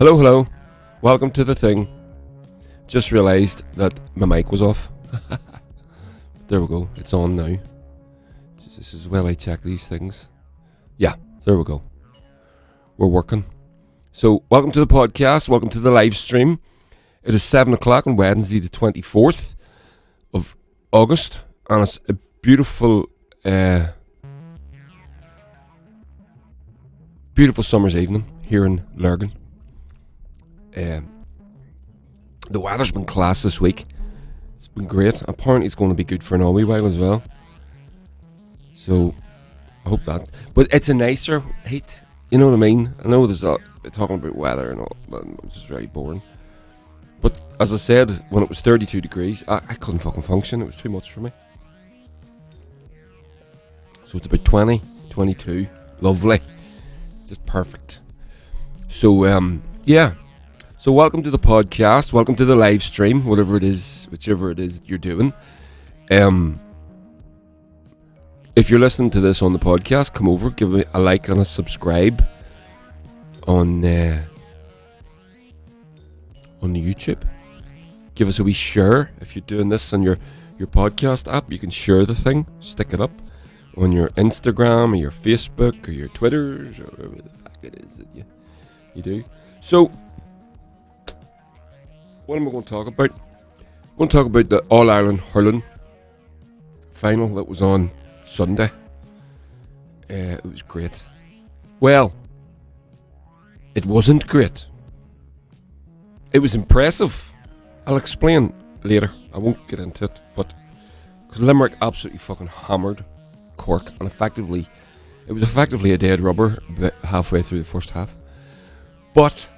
Hello, hello. Welcome to the thing. Just realised that my mic was off. there we go. It's on now. This is well I check these things. Yeah, there we go. We're working. So, welcome to the podcast. Welcome to the live stream. It is 7 o'clock on Wednesday, the 24th of August, and it's a beautiful, uh, beautiful summer's evening here in Lurgan. Um, the weather's been class this week. It's been great. Apparently, it's going to be good for an wee while as well. So, I hope that. But it's a nicer heat. You know what I mean? I know there's a talking about weather and all, but it's just very boring. But as I said, when it was 32 degrees, I, I couldn't fucking function. It was too much for me. So it's about 20, 22. Lovely. Just perfect. So, um, yeah. So welcome to the podcast. Welcome to the live stream, whatever it is, whichever it is you're doing. Um, if you're listening to this on the podcast, come over, give me a like and a subscribe on uh, on YouTube. Give us a wee share if you're doing this on your your podcast app. You can share the thing, stick it up on your Instagram or your Facebook or your Twitters or whatever the fuck it is that you you do. So, what am I going to talk about? I'm going to talk about the All Ireland hurling final that was on Sunday. Uh, it was great. Well, it wasn't great. It was impressive. I'll explain later. I won't get into it, but because Limerick absolutely fucking hammered Cork, and effectively, it was effectively a dead rubber halfway through the first half. But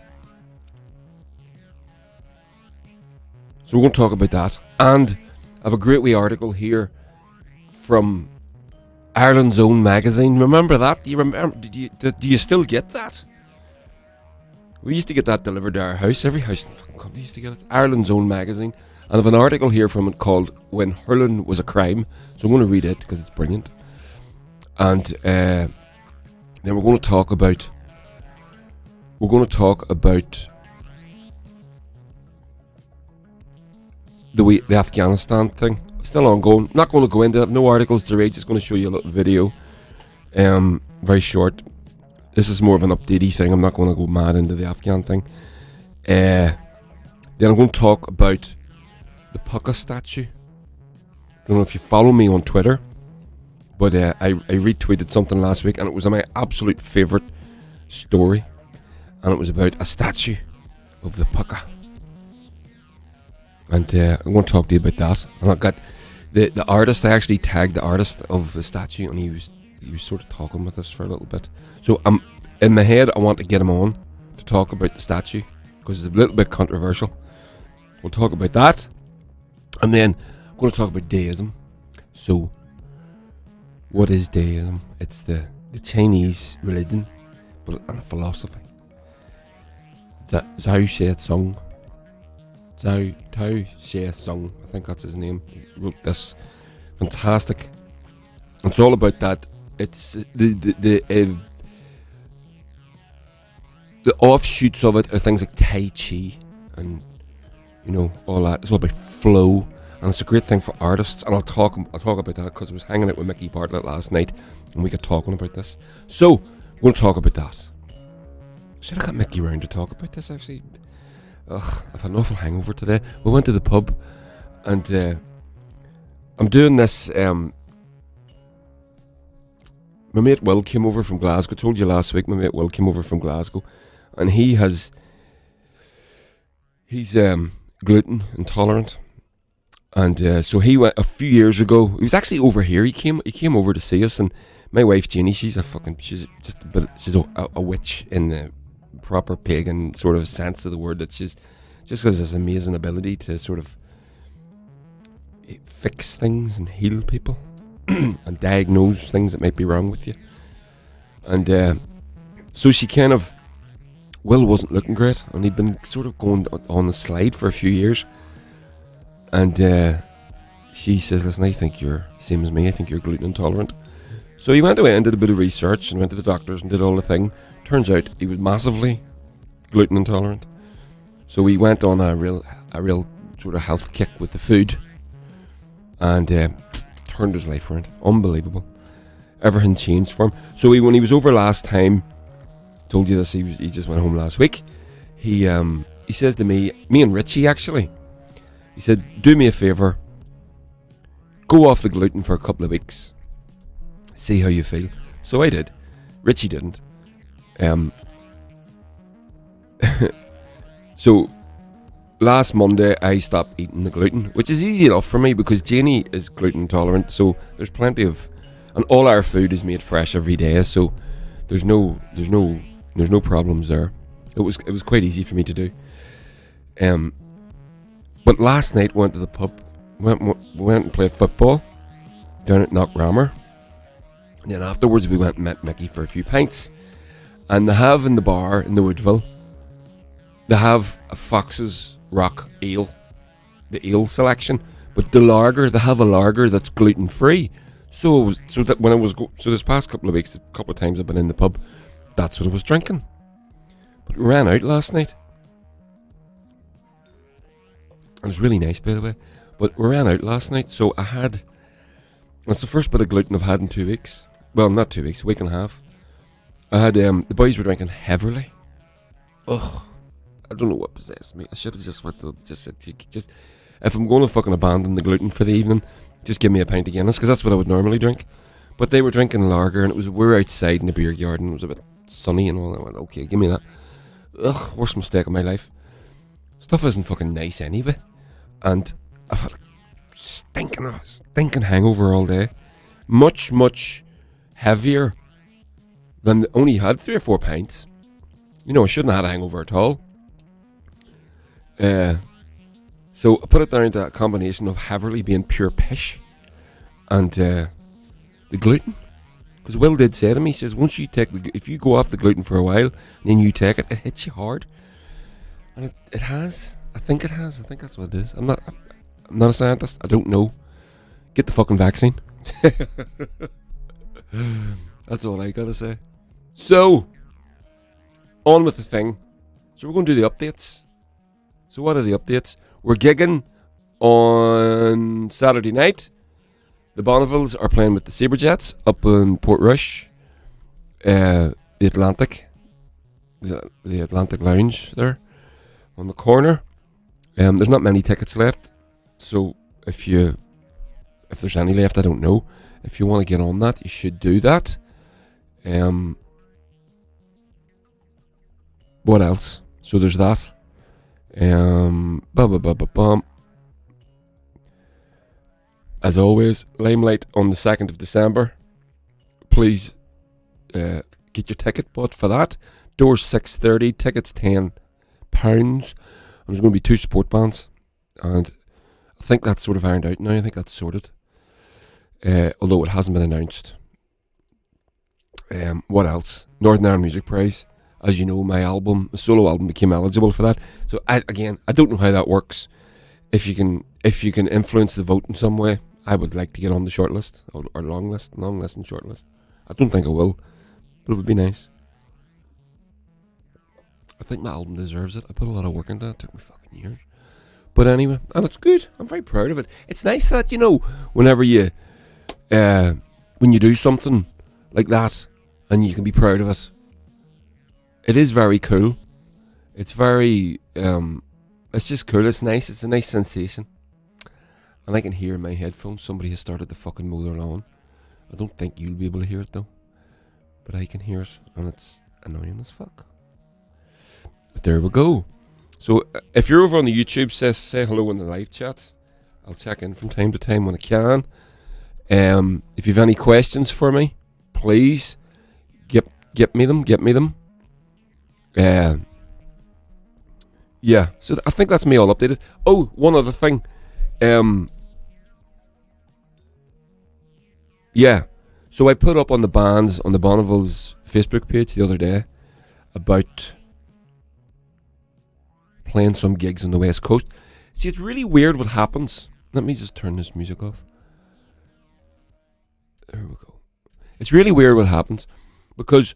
so we're going to talk about that, and I have a great wee article here from Ireland's own magazine. Remember that? Do you remember? Did you do you still get that? We used to get that delivered to our house. Every house in the fucking country used to get it. Ireland's own magazine. And I have an article here from it called When Hurling Was a Crime. So I'm going to read it because it's brilliant. And uh, then we're going to talk about. We're going to talk about the way, the Afghanistan thing. Still ongoing. Not going to go into it. No articles to read. Just going to show you a little video. Um, very short this is more of an updatey thing. I'm not going to go mad into the Afghan thing. Uh, then I'm going to talk about the Púca statue. I don't know if you follow me on Twitter, but uh, I, I retweeted something last week and it was my absolute favourite story. And it was about a statue of the Púca. And uh, I'm going to talk to you about that. And I got the, the artist, I actually tagged the artist of the statue and he was he was sort of talking with us for a little bit. So I'm in my head. I want to get him on to talk about the statue because it's a little bit controversial. We'll talk about that, and then I'm going to talk about Daoism. So, what is Daoism? It's the the Chinese religion, but and philosophy. Zhao Zhao Tao Xie Sung, I think that's his name. Wrote this fantastic. It's all about that it's the the the, uh, the offshoots of it are things like Tai Chi and you know all that. It's all about flow, and it's a great thing for artists. And I'll talk I'll talk about that because I was hanging out with Mickey Bartlett last night, and we got talking about this. So we'll talk about that. Should I got Mickey around to talk about this? Actually, ugh, I've had an awful hangover today. We went to the pub, and uh, I'm doing this. Um, my mate Will came over from Glasgow. I told you last week. My mate Will came over from Glasgow, and he has he's um, gluten intolerant, and uh, so he went a few years ago. He was actually over here. He came he came over to see us, and my wife Jeannie, she's a fucking she's just a bit she's a, a witch in the proper pagan sort of sense of the word. That she's just has this amazing ability to sort of fix things and heal people. and diagnose things that might be wrong with you. And uh, so she kind of, Will wasn't looking great, and he'd been sort of going on the slide for a few years. And uh, she says, Listen, I think you're same as me, I think you're gluten intolerant. So he went away and did a bit of research and went to the doctors and did all the thing. Turns out he was massively gluten intolerant. So we went on a real, a real sort of health kick with the food, and uh, turned his life around. Unbelievable. Everything changed for him. So he, when he was over last time, told you this. He was, he just went home last week. He um he says to me, me and Richie actually. He said, "Do me a favor. Go off the gluten for a couple of weeks. See how you feel." So I did. Richie didn't. Um. so last Monday I stopped eating the gluten, which is easy enough for me because Janie is gluten intolerant. So there's plenty of, and all our food is made fresh every day. So there's no there's no there's no problems there. It was it was quite easy for me to do. Um, but last night went to the pub, went went and played football down at Knockrammer. And then afterwards we went and met Mickey for a few pints. And they have in the bar in the Woodville, they have a Fox's Rock Ale, the ale selection. But the lager, they have a lager that's gluten free. So so that when I was go, so this past couple of weeks, a couple of times I've been in the pub, that's what I was drinking. But ran out last night. It was really nice, by the way. But we ran out last night, so I had. That's the first bit of gluten I've had in two weeks. Well, not two weeks, a week and a half. I had um, the boys were drinking heavily. Ugh, I don't know what possessed me. I should have just went to just said, just if I'm going to fucking abandon the gluten for the evening, just give me a pint of Guinness because that's what I would normally drink. But they were drinking lager, and it was we're outside in the beer garden. It was a bit sunny and all. I went, okay, give me that. Ugh, worst mistake of my life. Stuff isn't fucking nice anyway, and I've had a stinking, stinking hangover all day. Much, much heavier than only had three or four pints. You know, I shouldn't have had a hangover at all. Uh, so I put it down to a combination of Heverlee being pure pish and uh, the gluten. Because Will did say to me, he says, once you take the, if you go off the gluten for a while, then you take it, it hits you hard. And it, it has. I think it has. I think that's what it is. I'm not, I'm not a scientist. I don't know. Get the fucking vaccine. that's all I gotta say. So, on with the thing. So we're going to do the updates. So what are the updates? We're gigging on Saturday night. The Bonnevilles are playing with the Sabrejets up in Portrush, uh, the Atlantic, the, the Atlantic Lounge there on the corner. Um, there's not many tickets left, so if you, if there's any left, I don't know. If you want to get on that, you should do that. Um, what else? So there's that. Um, bum, bum, bum, bum. As always, Limelight on the 2nd of December. Please uh, get your ticket bought for that. Doors 6.30, tickets 10 pounds. There's going to be two support bands. And I think that's sort of ironed out now. I think that's sorted. Uh, although it hasn't been announced. Um, what else? Northern Ireland Music Prize. As you know, my album, my solo album, became eligible for that. So I, again, I don't know how that works. If you can, if you can influence the vote in some way, I would like to get on the short list or, or long list, long list and short list. I don't think I will, but it would be nice. I think my album deserves it. I put a lot of work into it. It took me fucking years. But anyway, and it's good. I'm very proud of it. It's nice that, you know, whenever you uh, when you do something like that and you can be proud of it. It is very cool. It's very um it's just cool, it's nice, it's a nice sensation. And I can hear in my headphones somebody has started to fucking mow their lawn. I don't think you'll be able to hear it though. But I can hear it and it's annoying as fuck. But there we go. So uh, if you're over on the YouTube, say say hello in the live chat. I'll check in from time to time when I can. Um, if you've any questions for me, please get get me them. Get me them. Uh, yeah, so I think that's me all updated. Oh, one other thing. Um, yeah, so I put up on the bands on the Bonnevilles Facebook page the other day about playing some gigs on the west coast. See, it's really weird what happens. Let me just turn this music off. There we go. It's really weird what happens because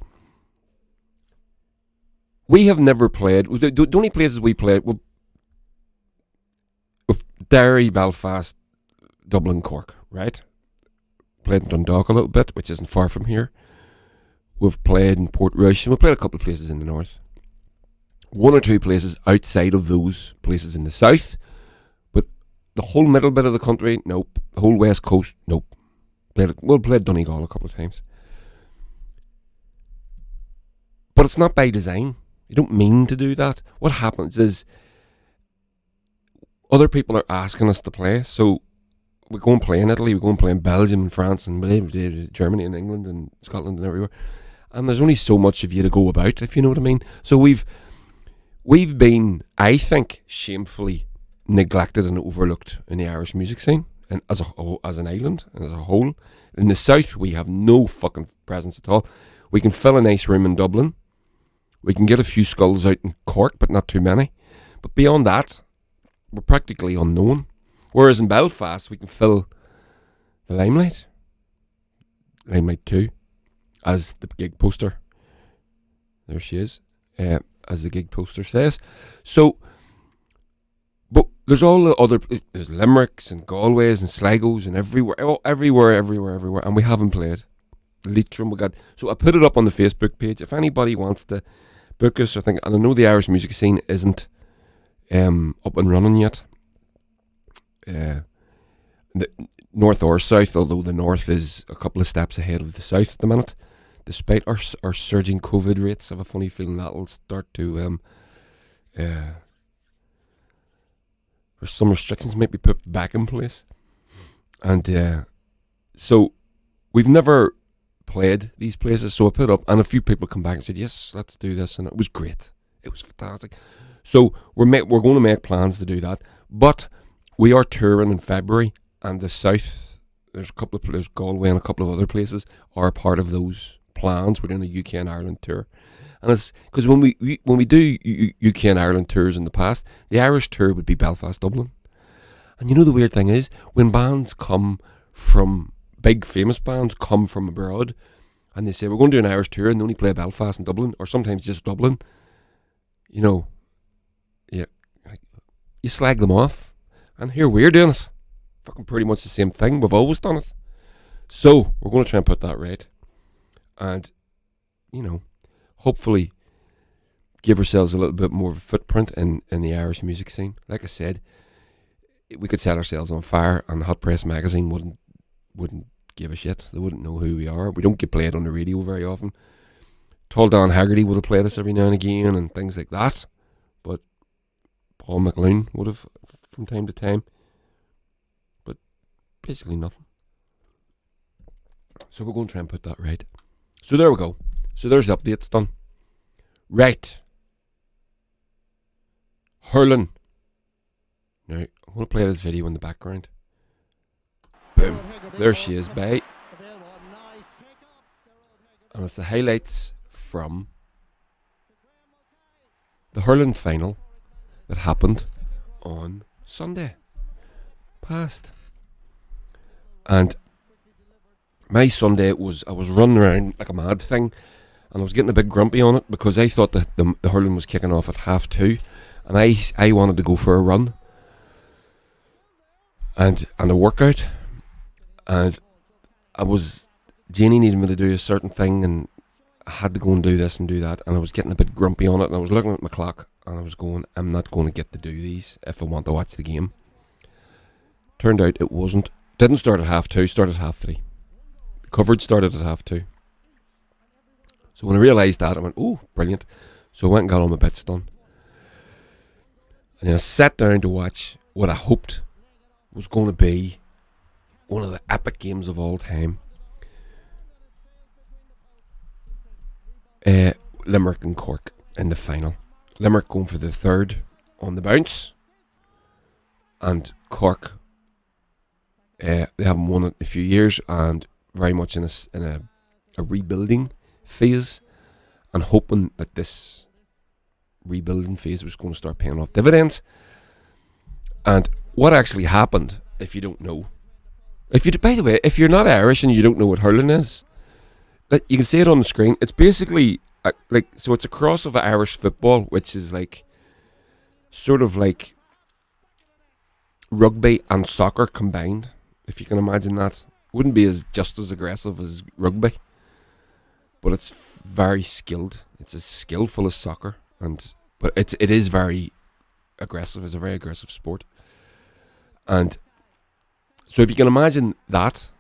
we have never played. The, the only places we played were, Derry, Belfast, Dublin, Cork. Right. Played in Dundalk a little bit, which isn't far from here. We've played in Portrush, and we've played a couple of places in the north. One or two places outside of those places in the south, but the whole middle bit of the country, nope. The whole west coast, nope. Played, we'll play Donegal a couple of times. But it's not by design. You don't mean to do that. What happens is other people are asking us to play, so we go and play in Italy, we go and play in Belgium and France and Germany and England and Scotland and everywhere and there's only so much of you to go about, if you know what I mean. So we've we've been, I think, shamefully neglected and overlooked in the Irish music scene, and as a as an island and as a whole. In the south, we have no fucking presence at all. We can fill a nice room in Dublin. We can get a few skulls out in Cork, but not too many. But beyond that, we're practically unknown. Whereas in Belfast, we can fill the limelight. Limelight 2 as the gig poster. There she is, uh, as the gig poster says. So, but there's all the other there's Limericks and Galways and Sligos and everywhere, oh, everywhere, everywhere, everywhere, and we haven't played. Leitrim, we got. So I put it up on the Facebook page. If anybody wants to book us or think, and I know the Irish music scene isn't um, up and running yet. Uh, the north or south, although the north is a couple of steps ahead of the south at the minute despite our our surging COVID rates, I have a funny feeling that'll start to um, uh, some restrictions might be put back in place, and uh, so we've never played these places. So I put up, and a few people come back and said, "Yes, let's do this," and it was great. It was fantastic. So we're ma- we're going to make plans to do that, but we are touring in February, and the south. There's a couple of there's Galway and a couple of other places are part of those plans. We're doing a UK and Ireland tour, and it's because when we, we, when we do UK and Ireland tours in the past, the Irish tour would be Belfast, Dublin, and you know the weird thing is when bands come from big famous bands come from abroad, and they say we're going to do an Irish tour and they only play Belfast and Dublin, or sometimes just Dublin. You know, yeah, you slag them off, and here we're doing it. Fucking pretty much the same thing. We've always done it. So we're going to try and put that right and you know, hopefully give ourselves a little bit more of a footprint in, in the Irish music scene. Like I said, we could set ourselves on fire, and Hot Press magazine wouldn't wouldn't give a shit. They wouldn't know who we are. We don't get played on the radio very often. Tall Dan Hegarty would have played us every now and again, and things like that. But Paul McLoone would have from time to time. But basically nothing. So we're going to try and put that right. So there we go. So there's the updates done. Right. Hurling. Now, I'm going to play this video in the background. Boom. There she is, babe. And it's the highlights from the hurling final that happened on Sunday past. And my Sunday was I was running around like a mad thing, and I was getting a bit grumpy on it because I thought that the, the hurling was kicking off at half two, and I I wanted to go for a run and and a workout, and I was Janie needed me to do a certain thing, and I had to go and do this and do that, and I was getting a bit grumpy on it, and I was looking at my clock, and I was going, I'm not going to get to do these if I want to watch the game. Turned out it wasn't. Didn't start at half two. Started at half three. Coverage started at half two. So when I realised that, I went, oh, brilliant. So I went and got all my bits done. And then I sat down to watch what I hoped was going to be one of the epic games of all time. Uh, Limerick and Cork in the final. Limerick going for the third on the bounce. And Cork, uh, they haven't won in a few years, and very much in a, in a, a rebuilding phase and hoping that this rebuilding phase was going to start paying off dividends. And what actually happened, if you don't know, if you by the way, if you're not Irish and you don't know what hurling is, you can see it on the screen. It's basically uh, like so it's a cross of Irish football, which is like sort of like rugby and soccer combined. If you can imagine that, wouldn't be as just as aggressive as rugby, but it's very skilled. It's as skillful as soccer, and but it's it is very aggressive. It's a very aggressive sport, and so if you can imagine that,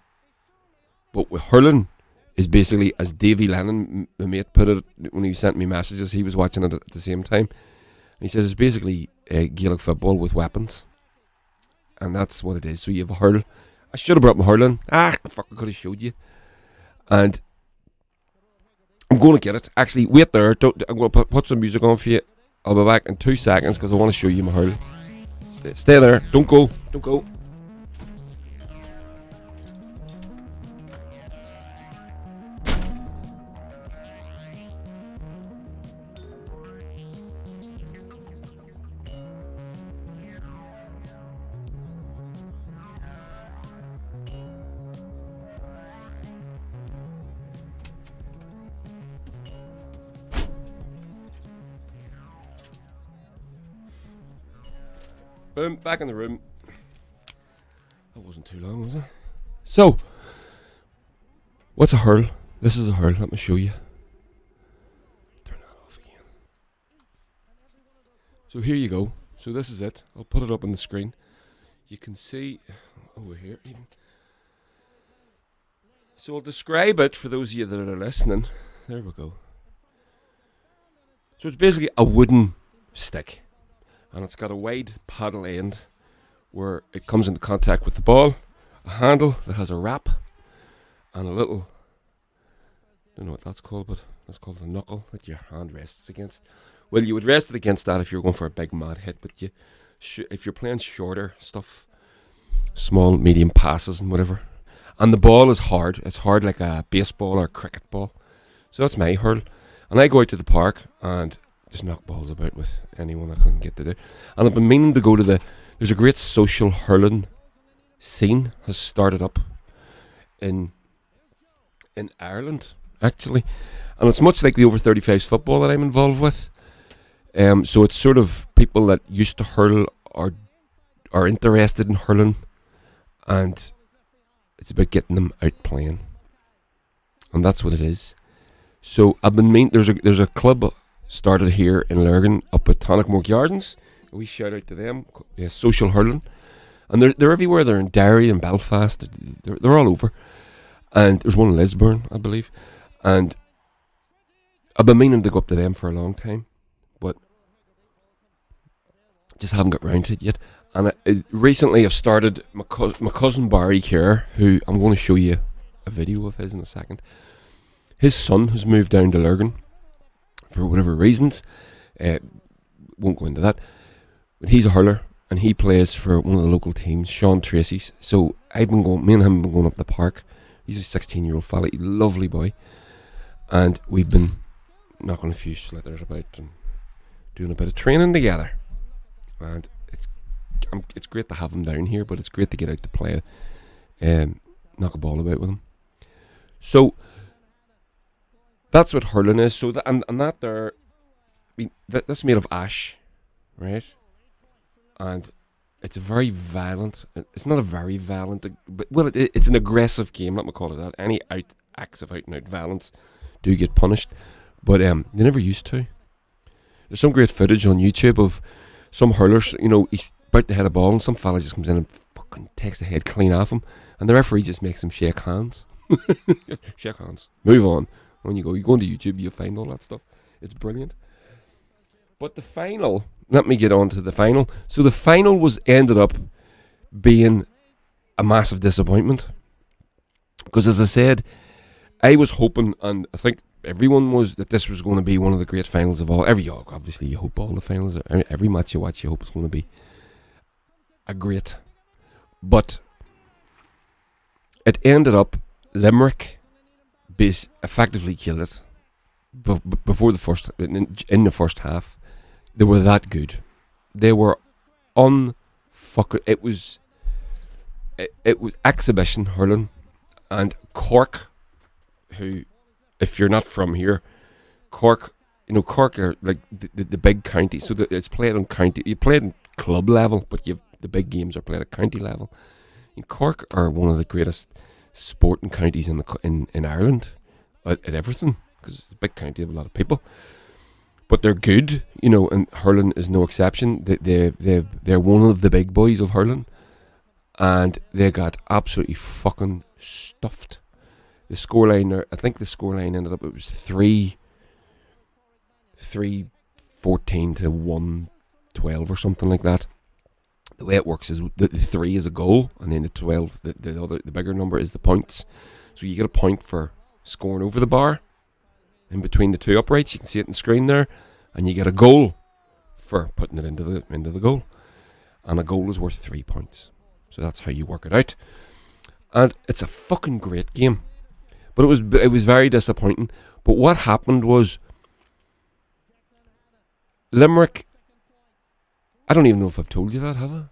but with hurling is basically as Davy Lennon, my mate, put it when he sent me messages. He was watching it at the same time. And he says it's basically uh, Gaelic football with weapons, and that's what it is. So you have a hurl. I should have brought my hurling. Ah, fuck! I could have showed you. And I'm going to get it. Actually, wait there. Don't, I'm going to put, put some music on for you. I'll be back in two seconds because I want to show you my hurl. Stay, stay there. Don't go. Don't go. Boom, back in the room. That wasn't too long, was it? So, what's a hurl? This is a hurl. Let me show you. Turn that off again. So here you go. So this is it. I'll put it up on the screen. You can see over here even. So I'll describe it for those of you that are listening. There we go. So it's basically a wooden stick and it's got a wide paddle end where it comes into contact with the ball, a handle that has a wrap, and a little. I don't know what that's called, but that's called the knuckle that your hand rests against. Well, you would rest it against that if you're going for a big mad hit, but you, sh- if you're playing shorter stuff, small, medium passes and whatever, and the ball is hard. It's hard like a baseball or a cricket ball. So that's my hurl, and I go out to the park and just knock balls about with anyone I can get to there. And I've been meaning to go to the. There's a great social hurling scene has started up in in Ireland actually, and it's much like the over 35s football that I'm involved with. Um, so it's sort of people that used to hurl are are interested in hurling, and it's about getting them out playing, and that's what it is. So I've been mean. There's a there's a club started here in Lurgan up at Tonic Tannaghmore Gardens. We shout out to them, yeah, social hurling. And they're, they're everywhere. They're in Derry and Belfast. They're, they're all over. And there's one in Lisburn, I believe. And I've been meaning to go up to them for a long time, but just haven't got round to it yet. And I, I, recently I've started my, co- my cousin Barry here, who I'm going to show you a video of his in a second. His son has moved down to Lurgan for whatever reasons. Uh, won't go into that. But he's a hurler and he plays for one of the local teams, Seán Treacy's. So I've been going, me and him have been going up the park. He's a 16 year old fella, lovely boy. And we've been knocking a few slithers about and doing a bit of training together. And it's I'm, it's great to have him down here, but it's great to get out to play, um, knock a ball about with him. So that's what hurling is. So that and, and that there, I mean, that, that's made of ash, right? And it's a very violent. It's not a very violent, but well, it, it's an aggressive game. Let me call it that. Any out acts of out and out violence do get punished, but um, they never used to. There's some great footage on YouTube of some hurlers. You know, he's about to hit a ball, and some fella just comes in and fucking takes the head clean off him, and the referee just makes him shake hands. shake hands. Move on when you go. You go into YouTube, you find all that stuff. It's brilliant. But the final, let me get on to the final. So the final was ended up being a massive disappointment. Because as I said, I was hoping, and I think everyone was, that this was going to be one of the great finals of all. Every oh, obviously, you hope all the finals, every match you watch, you hope it's going to be a great. But it ended up Limerick base effectively killed it b- before the first in, the first half. They were that good. They were on fuck It was. It, it was exhibition hurling, and Cork, who, if you're not from here, Cork, you know, Cork are like the, the, the big county, so the, it's played on county. You play in club level, but you've the big games are played at county level. And Cork are one of the greatest sporting counties in the in, in Ireland at, at everything because it's a big county of a lot of people. But they're good, you know, and hurling is no exception. They they they they're one of the big boys of hurling, and they got absolutely fucking stuffed. The scoreline, I think the scoreline ended up it was three, three, fourteen to one, twelve or something like that. The way it works is the, the three is a goal, and then the twelve, the, the other, the bigger number is the points. So you get a point for scoring over the bar, in between the two uprights. You can see it on the screen there, and you get a goal for putting it into the into the goal, and a goal is worth three points. So that's how you work it out, and it's a fucking great game. But it was it was very disappointing. But what happened was Limerick. I don't even know if I've told you that, have I?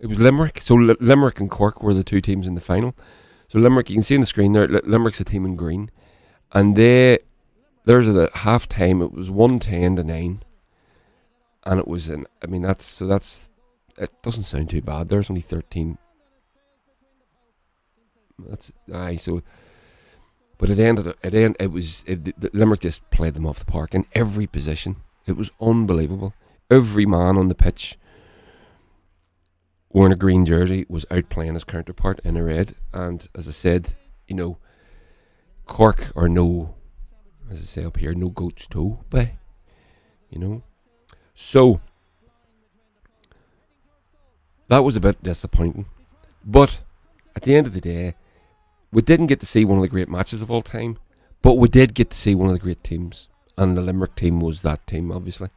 It was Limerick. So Li- Limerick and Cork were the two teams in the final. So Limerick, you can see on the screen there, Li- Limerick's a team in green, and they there's a half time. It was one ten to nine, and it was an. I mean that's so that's it doesn't sound too bad. There's only thirteen. That's aye. So, but it ended. It end. It was it, Limerick just played them off the park in every position. It was unbelievable. Every man on the pitch wearing a green jersey was out playing his counterpart in a red. And as I said, you know, Cork are no, as I say up here, no goat's toe but you know. So that was a bit disappointing. But at the end of the day, we didn't get to see one of the great matches of all time, but we did get to see one of the great teams. And the Limerick team was that team, obviously.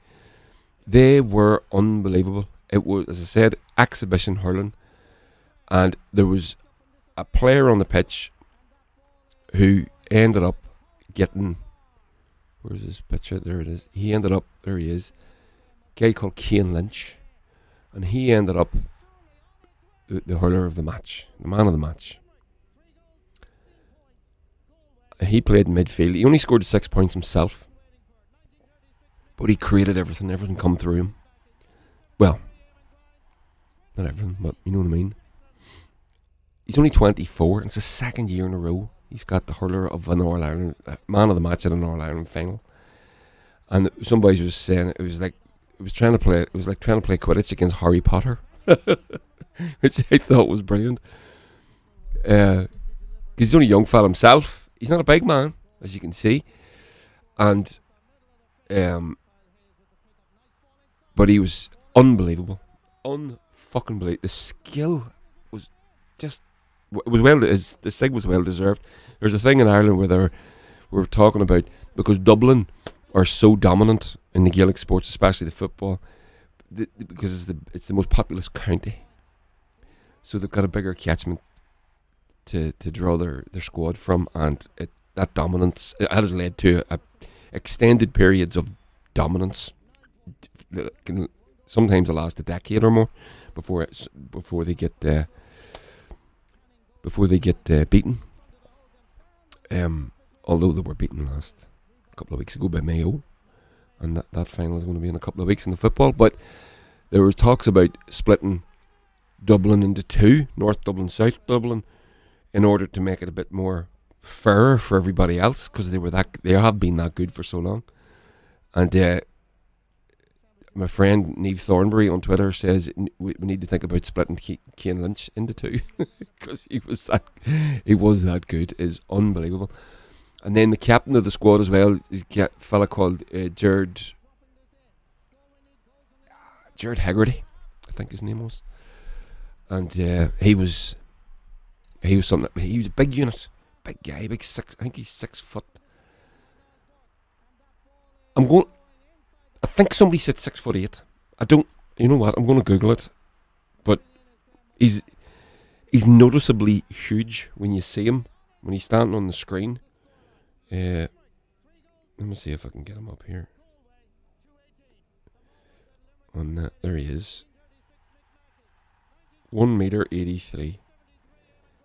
They were unbelievable. It was, as I said, exhibition hurling. And there was a player on the pitch who ended up getting. Where's this picture? There it is. He ended up. There he is. guy called Kane Lynch. And he ended up the, the hurler of the match, the man of the match. He played midfield. He only scored six points himself. But he created everything. Everything come through him. Well, not everything, but you know what I mean. He's only 24, and it's the second year in a row he's got the hurler of an All Ireland uh, man of the match in an All Ireland final. And somebody was saying it was like it was trying to play. It was like trying to play Quidditch against Harry Potter, which I thought was brilliant. Because he's only a young fella himself. He's not a big man, as you can see, and um, but he was unbelievable, unfucking believable. The skill was just it was well. His, the sig was well deserved. There's a thing in Ireland where they're we're talking about because Dublin are so dominant in the Gaelic sports, especially the football, the, because it's the it's the most populous county. So they've got a bigger catchment to to draw their, their squad from, and it, that dominance it has led to a, extended periods of dominance. Can sometimes last a decade or more before it's, before they get uh, before they get uh, beaten. Um, although they were beaten last a couple of weeks ago by Mayo, and that, that final is going to be in a couple of weeks in the football. But there was talks about splitting Dublin into two, North Dublin, South Dublin, in order to make it a bit more fair for everybody else because they were that they have been that good for so long. And uh, my friend Neve Thornbury on Twitter says we, need to think about splitting Kane Lynch into two because he was that he was that good is unbelievable. And then the captain of the squad as well is a fella called uh, Jared Jared Haggerty, I think his name was, and uh, he was he was something. He was a big unit, big guy, big six. I think he's six foot. I'm going. I think somebody said six foot eight. I don't. You know what? I'm going to Google it, but he's he's noticeably huge when you see him when he's standing on the screen. Uh, let me see if I can get him up here. On that, there he is. One meter eighty three.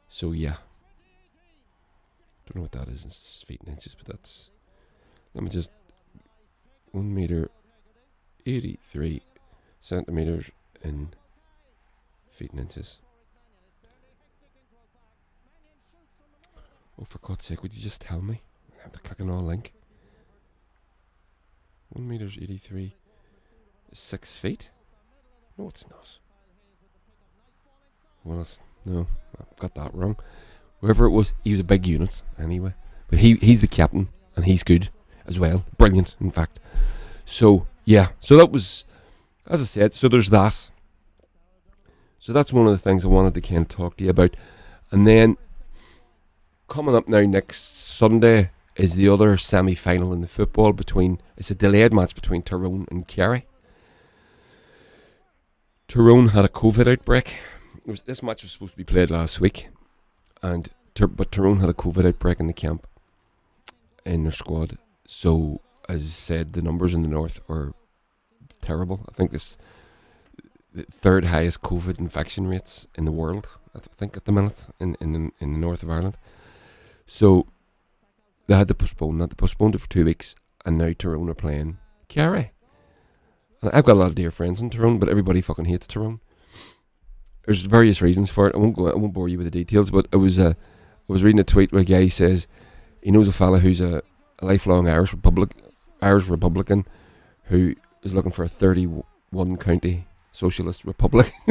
So yeah. Don't know what that is in feet and inches, but that's let me just one meter eighty three centimeters in feet and inches. Oh, for God's sake, would you just tell me? I have to click on all link. One meters eighty three. Six feet? No, it's not. Well, it's, no, I've got that wrong. Whoever it was, he was a big unit anyway. But he he's the captain, and he's good as well. Brilliant, in fact. So yeah, so that was, as I said. So there's that. So that's one of the things I wanted to kind of talk to you about, and then coming up now next Sunday is the other semi-final in the football between. It's a delayed match between Tyrone and Kerry. Tyrone had a COVID outbreak. Was, this match was supposed to be played last week, and but Tyrone had a COVID outbreak in the camp in their squad. So, as said, the numbers in the north are terrible. I think it's the third highest COVID infection rates in the world. I think at the minute in in in the north of Ireland. So they had to postpone that. They postponed it for two weeks, and now Tyrone are playing Kerry. And I've got a lot of dear friends in Tyrone, but everybody fucking hates Tyrone. There's various reasons for it. I won't go. I won't bore you with the details, but it was. Uh, I was reading a tweet where a guy says he knows a fella who's a, a lifelong Irish Republic, Irish Republican, who is looking for a 31 county socialist republic.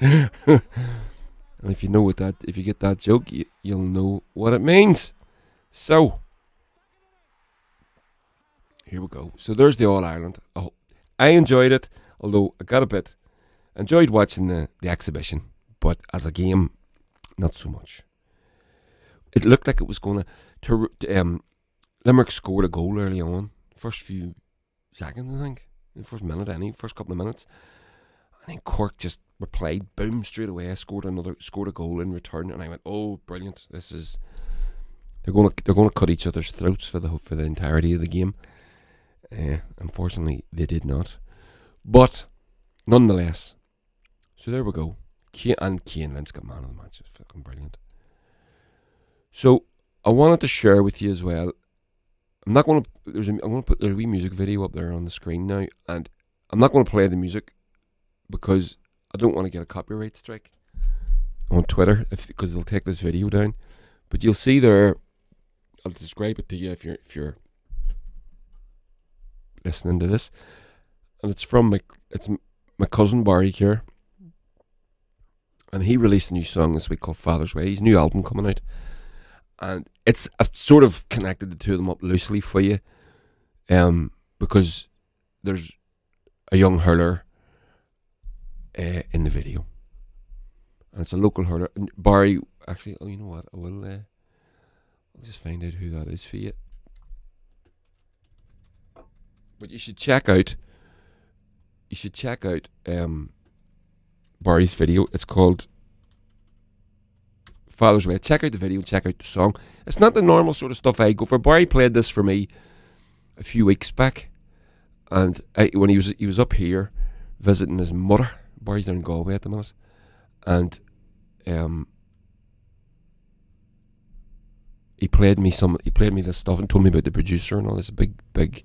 and if you know what that, if you get that joke, you, you'll know what it means. So, here we go. So there's the All Ireland. Oh, I enjoyed it, although I got a bit enjoyed watching the, the exhibition, but as a game, not so much. It looked like it was going to. Um, Limerick scored a goal early on, first few seconds, I think, the first minute, any first couple of minutes, and then Cork just replied, boom, straight away. I Scored another, scored a goal in return, and I went, oh, brilliant! This is they're going to they're going to cut each other's throats for the for the entirety of the game. Uh, unfortunately, they did not, but nonetheless, so there we go. Kane, and Cian Lynch got man of the match. It's fucking brilliant. So I wanted to share with you as well. I'm not going to. There's a, I'm going to put there's a wee music video up there on the screen now, and I'm not going to play the music because I don't want to get a copyright strike on Twitter because they'll take this video down. But you'll see there. I'll describe it to you if you're if you're listening to this, and it's from my it's my cousin Barry here, and he released a new song this week called Father's Way. His new album coming out and it's I've sort of connected the two of them up loosely for you, um, because there's a young hurler uh, in the video, and it's a local hurler. And Barry, actually, oh, you know what? I will. Uh, I'll just find out who that is for you. But you should check out. You should check out um, Barry's video. It's called Father's Way. Check out the video, and check out the song. It's not the normal sort of stuff I go for. Barry played this for me a few weeks back, and I, when he was he was up here visiting his mother. Barry's down in Galway at the minute, and um, he played me some. He played me this stuff and told me about the producer and all this big, big,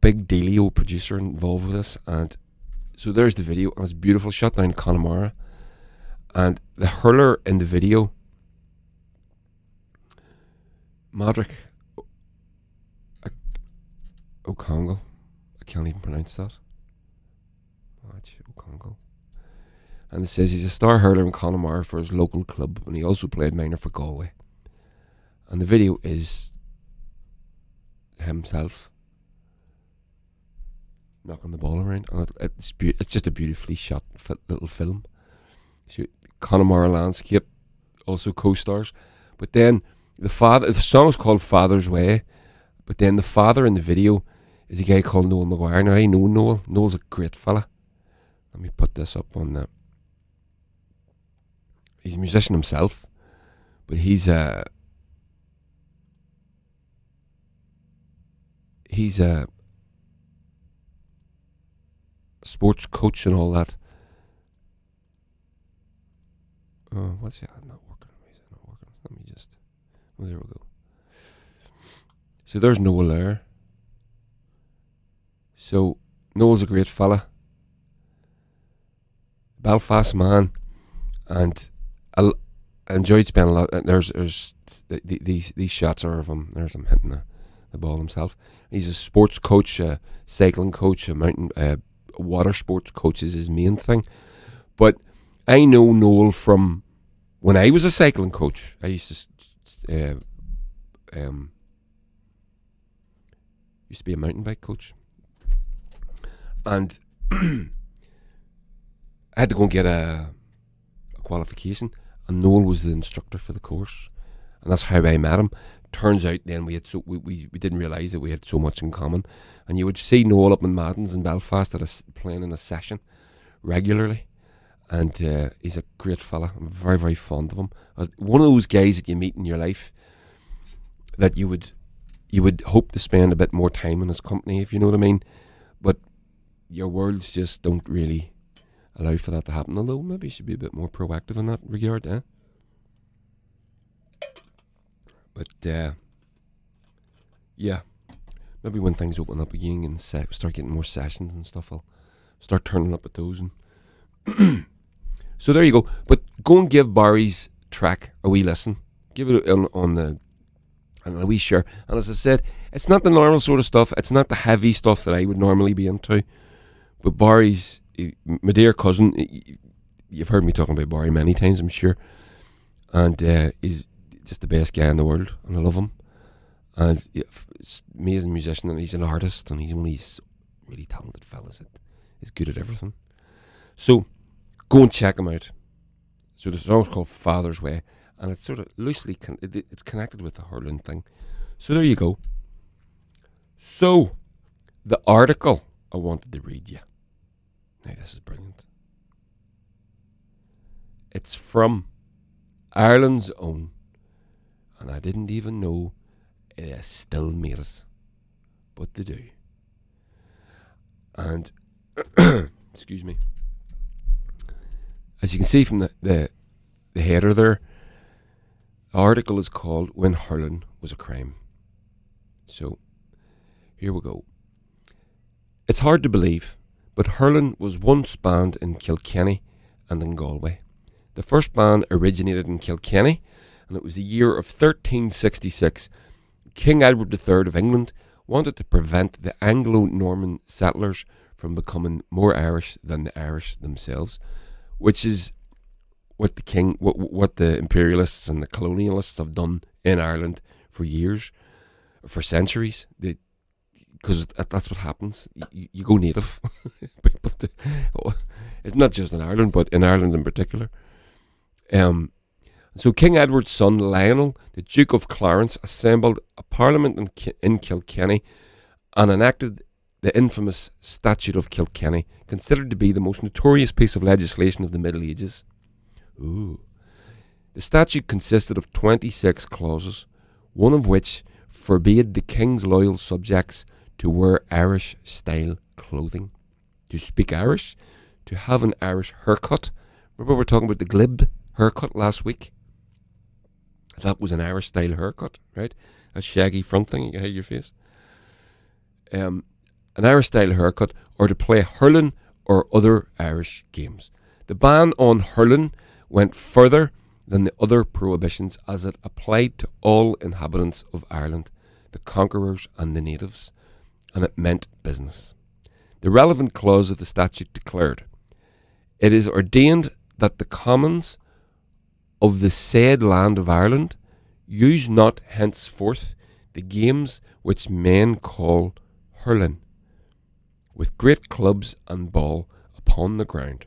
big dealio producer involved with this. And so there's the video, and it's beautiful shot down in Connemara. And the hurler in the video, Madrick uh, O'Congle, I can't even pronounce that. Match O'Congle. And it says he's a star hurler in Connemara for his local club, and he also played minor for Galway. And the video is himself knocking the ball around, and it, it's be- it's just a beautifully shot little film. So Connemara landscape, also co-stars. But then the father, the song is called Father's Way, but then the father in the video is a guy called Noel McGuire. Now I know Noel. Noel's a great fella. Let me put this up on the. He's a musician himself, but he's a. He's a sports coach and all that. Uh, what's yeah, not working. Is it not working? Let me just. Oh, there we go. So there's Noel there. So Noel's a great fella. Belfast man, and I enjoyed spending a lot. There's there's these these shots are of him. There's him hitting the, the ball himself. He's a sports coach, a cycling coach, a mountain uh, water sports coach is his main thing. But I know Noel from when I was a cycling coach. I used to uh, um, used to be a mountain bike coach, and I had to go and get a, a qualification. And Noel was the instructor for the course, and that's how I met him. Turns out then we had so we, we, we didn't realise that we had so much in common. And you would see Noel up in Madden's in Belfast at a, playing in a session regularly. And uh, he's a great fella. I'm very, very fond of him. Uh, one of those guys that you meet in your life that you would you would hope to spend a bit more time in his company, if you know what I mean. But your worlds just don't really allow for that to happen. Although maybe you should be a bit more proactive in that regard, eh? But uh, yeah, maybe when things open up again and se- start getting more sessions and stuff, I'll start turning up at those. And so there you go. But go and give Barry's track a wee listen. Give it on, on the and a wee share. And as I said, it's not the normal sort of stuff. It's not the heavy stuff that I would normally be into. But Barry's my dear cousin. You've heard me talking about Barry many times, I'm sure. And uh, he's just the best guy in the world, and I love him. And it's amazing musician, and he's an artist, and he's one of these really talented fellas that is good at everything. So go and check him out. So the song's called Father's Way, and it's sort of loosely con- it's connected with the hurling thing. So there you go. So the article I wanted to read you. Now this is brilliant. It's from Ireland's own and I didn't even know it still made it. But they do. And, excuse me, as you can see from the, the, the header there, the article is called When Hurling Was a Crime. So, here we go. It's hard to believe, but hurling was once banned in Kilkenny and in Galway. The first ban originated in Kilkenny and it was the year of 1366. King Edward III of England wanted to prevent the Anglo Norman settlers from becoming more Irish than the Irish themselves, which is what the king, what, what the imperialists and the colonialists have done in Ireland for years, for centuries. because that's what happens. You, you go native. it's not just in Ireland, but in Ireland in particular. Um, so King Edward's son Lionel, the Duke of Clarence, assembled a parliament in, in Kilkenny and enacted the infamous Statute of Kilkenny, considered to be the most notorious piece of legislation of the Middle Ages. Ooh. The statute consisted of 26 clauses, one of which forbade the king's loyal subjects to wear Irish style clothing, to speak Irish, to have an Irish haircut. Remember, we were talking about the glib haircut last week? That was an Irish style haircut, right? A shaggy front thing you can hide your face. Um, an Irish style haircut, or to play hurling or other Irish games. The ban on hurling went further than the other prohibitions as it applied to all inhabitants of Ireland, the conquerors and the natives, and it meant business. The relevant clause of the statute declared It is ordained that the commons of the said land of Ireland, use not henceforth the games which men call hurling, with great clubs and ball upon the ground,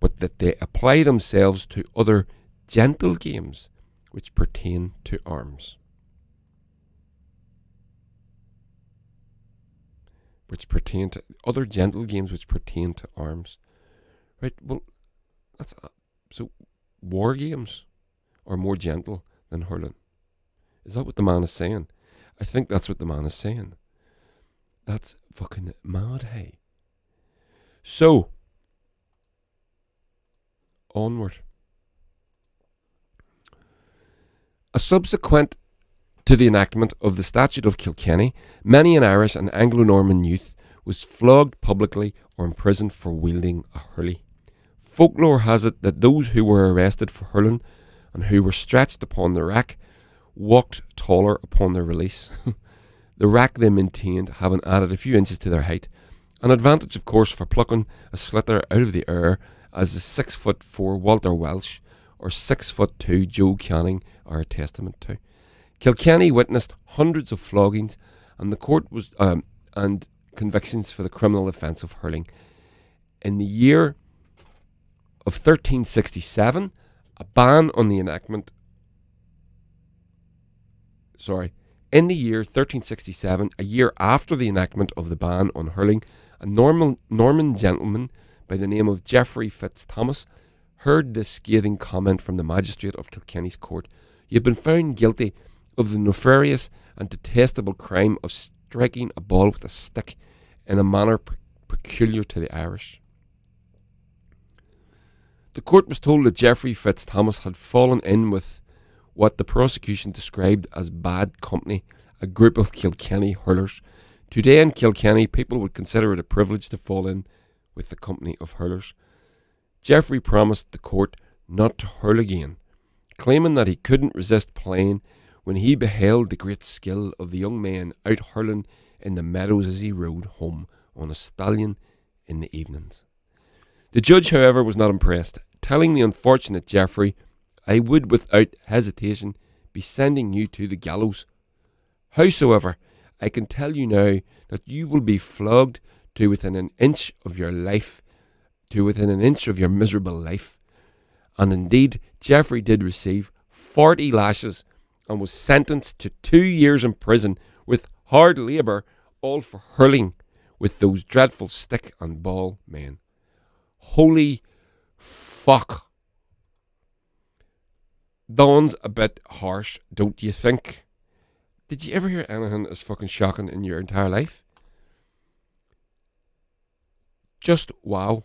but that they apply themselves to other gentle games which pertain to arms. Which pertain to other gentle games which pertain to arms. Right? Well, that's uh, so war games are more gentle than hurling. Is that what the man is saying? I think that's what the man is saying. That's fucking mad, hey. So, onward. A subsequent to the enactment of the Statute of Kilkenny, many an Irish and Anglo-Norman youth was flogged publicly or imprisoned for wielding a hurley. Folklore has it that those who were arrested for hurling and who were stretched upon the rack walked taller upon their release. the rack they maintained having added a few inches to their height, an advantage, of course, for plucking a sliotar out of the air, as the six foot four Walter Walsh or six foot two Joe Canning are a testament to. Kilkenny witnessed hundreds of floggings, and the court was um, and convictions for the criminal offence of hurling. In the year of 1367, a ban on the enactment. Sorry, in the year 1367, a year after the enactment of the ban on hurling, a Norman, Norman gentleman by the name of Geoffrey Fitzthomas heard this scathing comment from the magistrate of Kilkenny's court. You have been found guilty of the nefarious and detestable crime of striking a ball with a stick in a manner pe- peculiar to the Irish. The court was told that Geoffrey Fitzthomas had fallen in with what the prosecution described as bad company, a group of Kilkenny hurlers. Today in Kilkenny, people would consider it a privilege to fall in with the company of hurlers. Geoffrey promised the court not to hurl again, claiming that he couldn't resist playing when he beheld the great skill of the young man out hurling in the meadows as he rode home on a stallion in the evenings. The judge, however, was not impressed, telling the unfortunate Geoffrey, I would without hesitation be sending you to the gallows. Howsoever, I can tell you now that you will be flogged to within an inch of your life, to within an inch of your miserable life. And indeed, Geoffrey did receive forty lashes and was sentenced to two years in prison with hard labour, all for hurling with those dreadful stick and ball men. Holy fuck. Dawn's a bit harsh, don't you think? Did you ever hear anything as fucking shocking in your entire life? Just wow.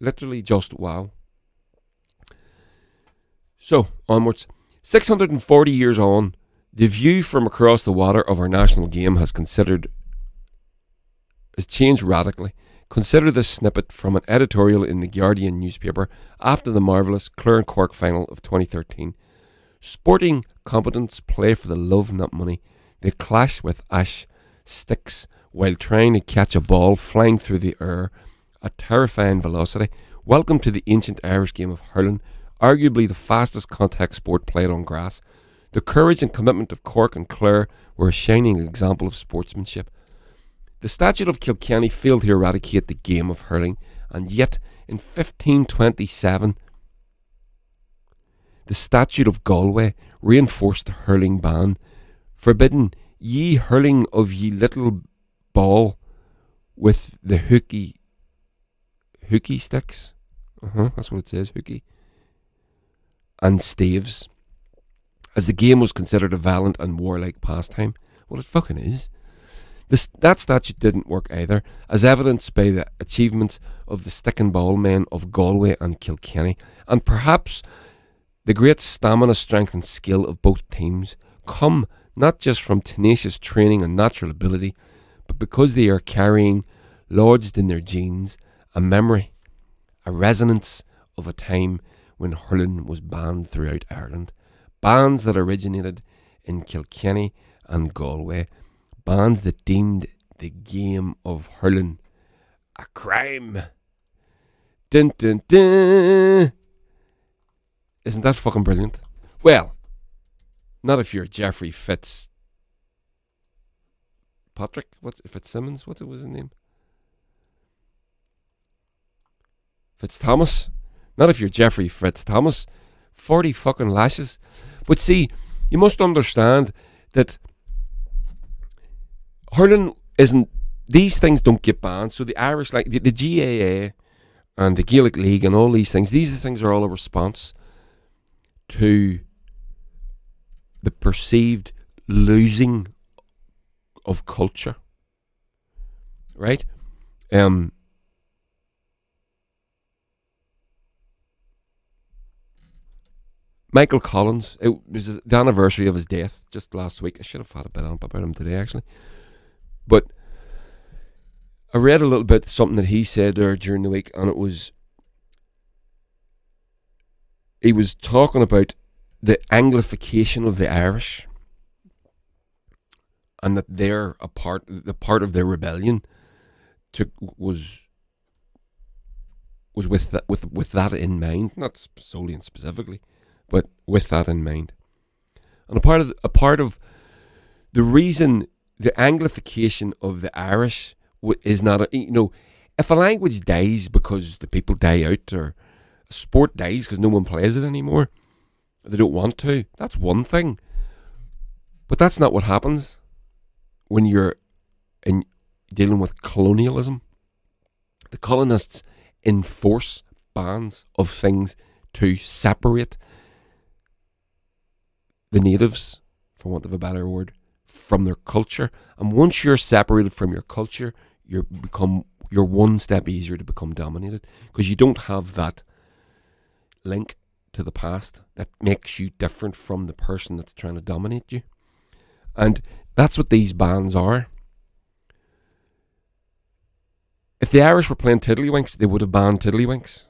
Literally just wow. So, onwards. 640 years on, the view from across the water of our national game has considered has changed radically. Consider this snippet from an editorial in the Guardian newspaper after the marvellous Clare and Cork final of 2013. Sporting competence play for the love, not money. They clash with ash sticks while trying to catch a ball flying through the air at terrifying velocity. Welcome to the ancient Irish game of hurling, arguably the fastest contact sport played on grass. The courage and commitment of Cork and Clare were a shining example of sportsmanship. The Statute of Kilkenny failed to eradicate the game of hurling, and yet in 1527 the Statute of Galway reinforced the hurling ban, forbidding ye hurling of ye little ball with the hooky hooky sticks. Uh-huh, that's what it says, hooky. And staves. As the game was considered a violent and warlike pastime. Well it fucking is. This, that statute didn't work either, as evidenced by the achievements of the stick and ball men of Galway and Kilkenny, and perhaps the great stamina, strength, and skill of both teams come not just from tenacious training and natural ability, but because they are carrying, lodged in their genes, a memory, a resonance of a time when hurling was banned throughout Ireland. Bands that originated in Kilkenny and Galway bands that deemed the game of hurling a crime. Dun dun dun. Isn't that fucking brilliant? Well, not if you're Jeffrey Fitz. Patrick, what's Fitzsimmons? What was his name? Fitzthomas. Not if you're Geoffrey Fitzthomas. Forty fucking lashes. But see, you must understand that hurling isn't these things don't get banned. So the Irish like the, the GAA and the Gaelic League and all these things, these things are all a response to the perceived losing of culture. Right? Um Michael Collins. It was the anniversary of his death just last week. I should have thought a bit up about him today, actually. But I read a little bit something that he said there during the week, and it was he was talking about the Anglification of the Irish, and that they're a part, the part of their rebellion, took was was with that with with that in mind, not solely and specifically, but with that in mind. And a part of a part of the reason the Anglification of the Irish is not, a, you know, if a language dies because the people die out or sport dies because no one plays it anymore, they don't want to. That's one thing, but that's not what happens when you're in dealing with colonialism. The colonists enforce bans of things to separate the natives, for want of a better word, from their culture. And once you're separated from your culture, you become you're one step easier to become dominated because you don't have that link to the past that makes you different from the person that's trying to dominate you. And that's what these bans are. If the Irish were playing Tiddlywinks, they would have banned Tiddlywinks.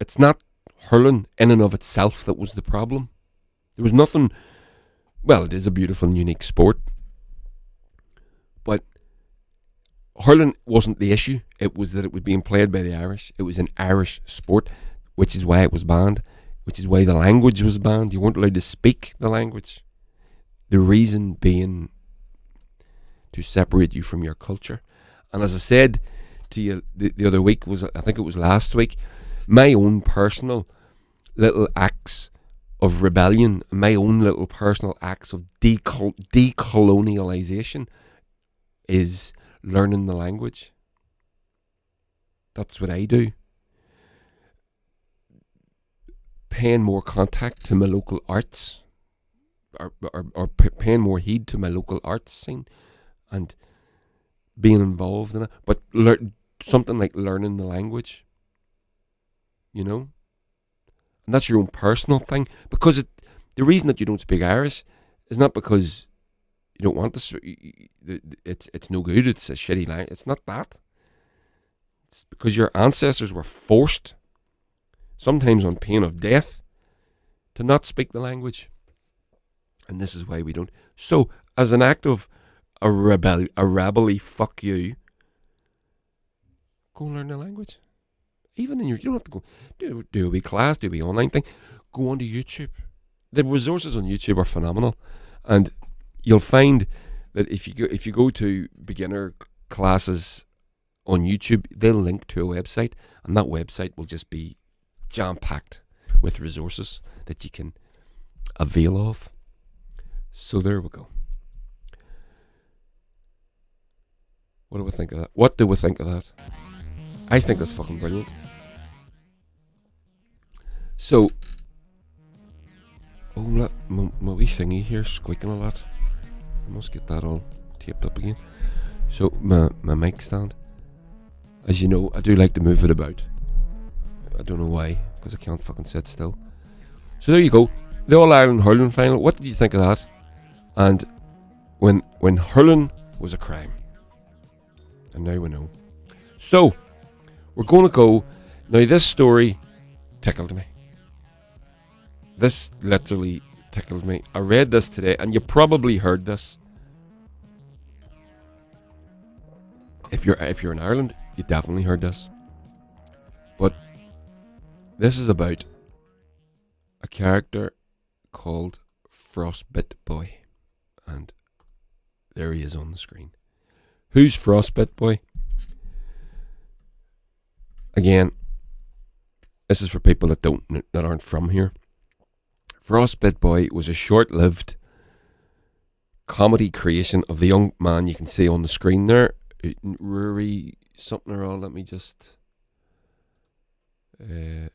It's not hurling in and of itself that was the problem. There was nothing. Well, it is a beautiful and unique sport, but hurling wasn't the issue. It was that it was being played by the Irish. It was an Irish sport, which is why it was banned. Which is why the language was banned. You weren't allowed to speak the language. The reason being to separate you from your culture. And as I said to you the, the other week was I think it was last week, my own personal little acts of rebellion, my own little personal acts of decol- decolonialization is learning the language. That's what I do. Paying more contact to my local arts, or, or, or paying more heed to my local arts scene, and being involved in it. But lear- something like learning the language, you know, and that's your own personal thing. Because it, the reason that you don't speak Irish is not because you don't want to. It's it's no good. It's a shitty language. It's not that. It's because your ancestors were forced, sometimes on pain of death, to not speak the language. And this is why we don't. So, as an act of a rebel, a rebelly fuck you, go and learn the language. Even in your, you don't have to go do do a wee class, do a wee online thing. Go onto YouTube. The resources on YouTube are phenomenal, and you'll find that if you go if you go to beginner classes on YouTube, they'll link to a website, and that website will just be jam packed with resources that you can avail of. So there we go. What do we think of that? What do we think of that? I think that's fucking brilliant. So, oh, my, my wee thingy here squeaking a lot. I must get that all taped up again. So, my, my mic stand. As you know, I do like to move it about. I don't know why, because I can't fucking sit still. So there you go. The All Ireland hurling final. What did you think of that? And when when hurling was a crime, and now we know. So we're going to go. Now this story tickled me. This literally tickled me. I read this today, and you probably heard this. If you're if you're in Ireland, you definitely heard this. But this is about a character called Frostbit Boy. And there he is on the screen. Who's Frostbit Boy? Again, this is for people that don't that aren't from here. Frostbit Boy was a short-lived comedy creation of the young man you can see on the screen there, uh, Rory something or all. Let me just uh,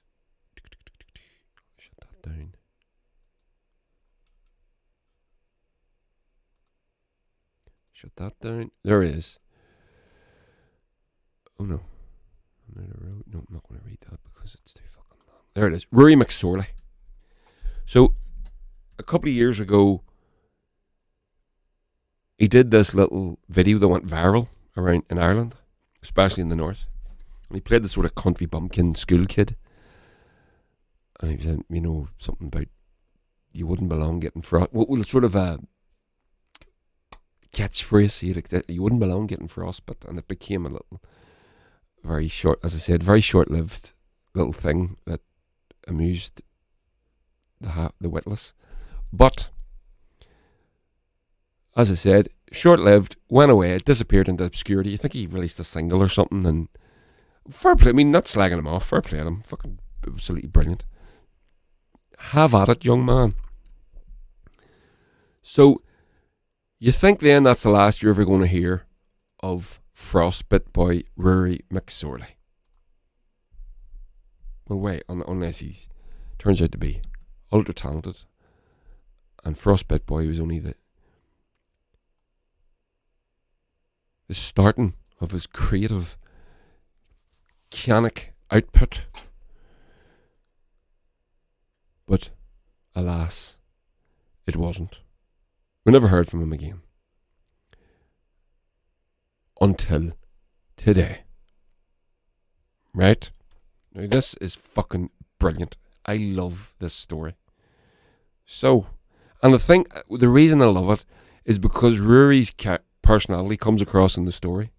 down. Shut that down. There it is. Oh no. Another road. No, I'm not going to read that because it's too fucking long. There it is. Rory McSorley. So, a couple of years ago, he did this little video that went viral around in Ireland, especially in the north. And he played the sort of country bumpkin school kid. And he said, you know, something about you wouldn't belong getting frost. Well, it's sort of a catchphrase. He like you wouldn't belong getting frostbite, and it became a little, very short, as I said, very short-lived little thing that amused the ha- the witless. But as I said, short-lived, went away, disappeared into obscurity. I think he released a single or something, and fair play. I mean, not slagging him off. Fair play to him. Fucking absolutely brilliant. Have at it, young man. So, you think then that's the last you're ever going to hear of Frostbit boy Rory McSorley? Well, wait, unless he's turns out to be ultra talented, and Frostbit boy was only the the starting of his creative canic output. But alas, it wasn't. We never heard from him again. Until today. Right? Now, this is fucking brilliant. I love this story. So, and the thing, the reason I love it is because Rory's personality comes across in the story.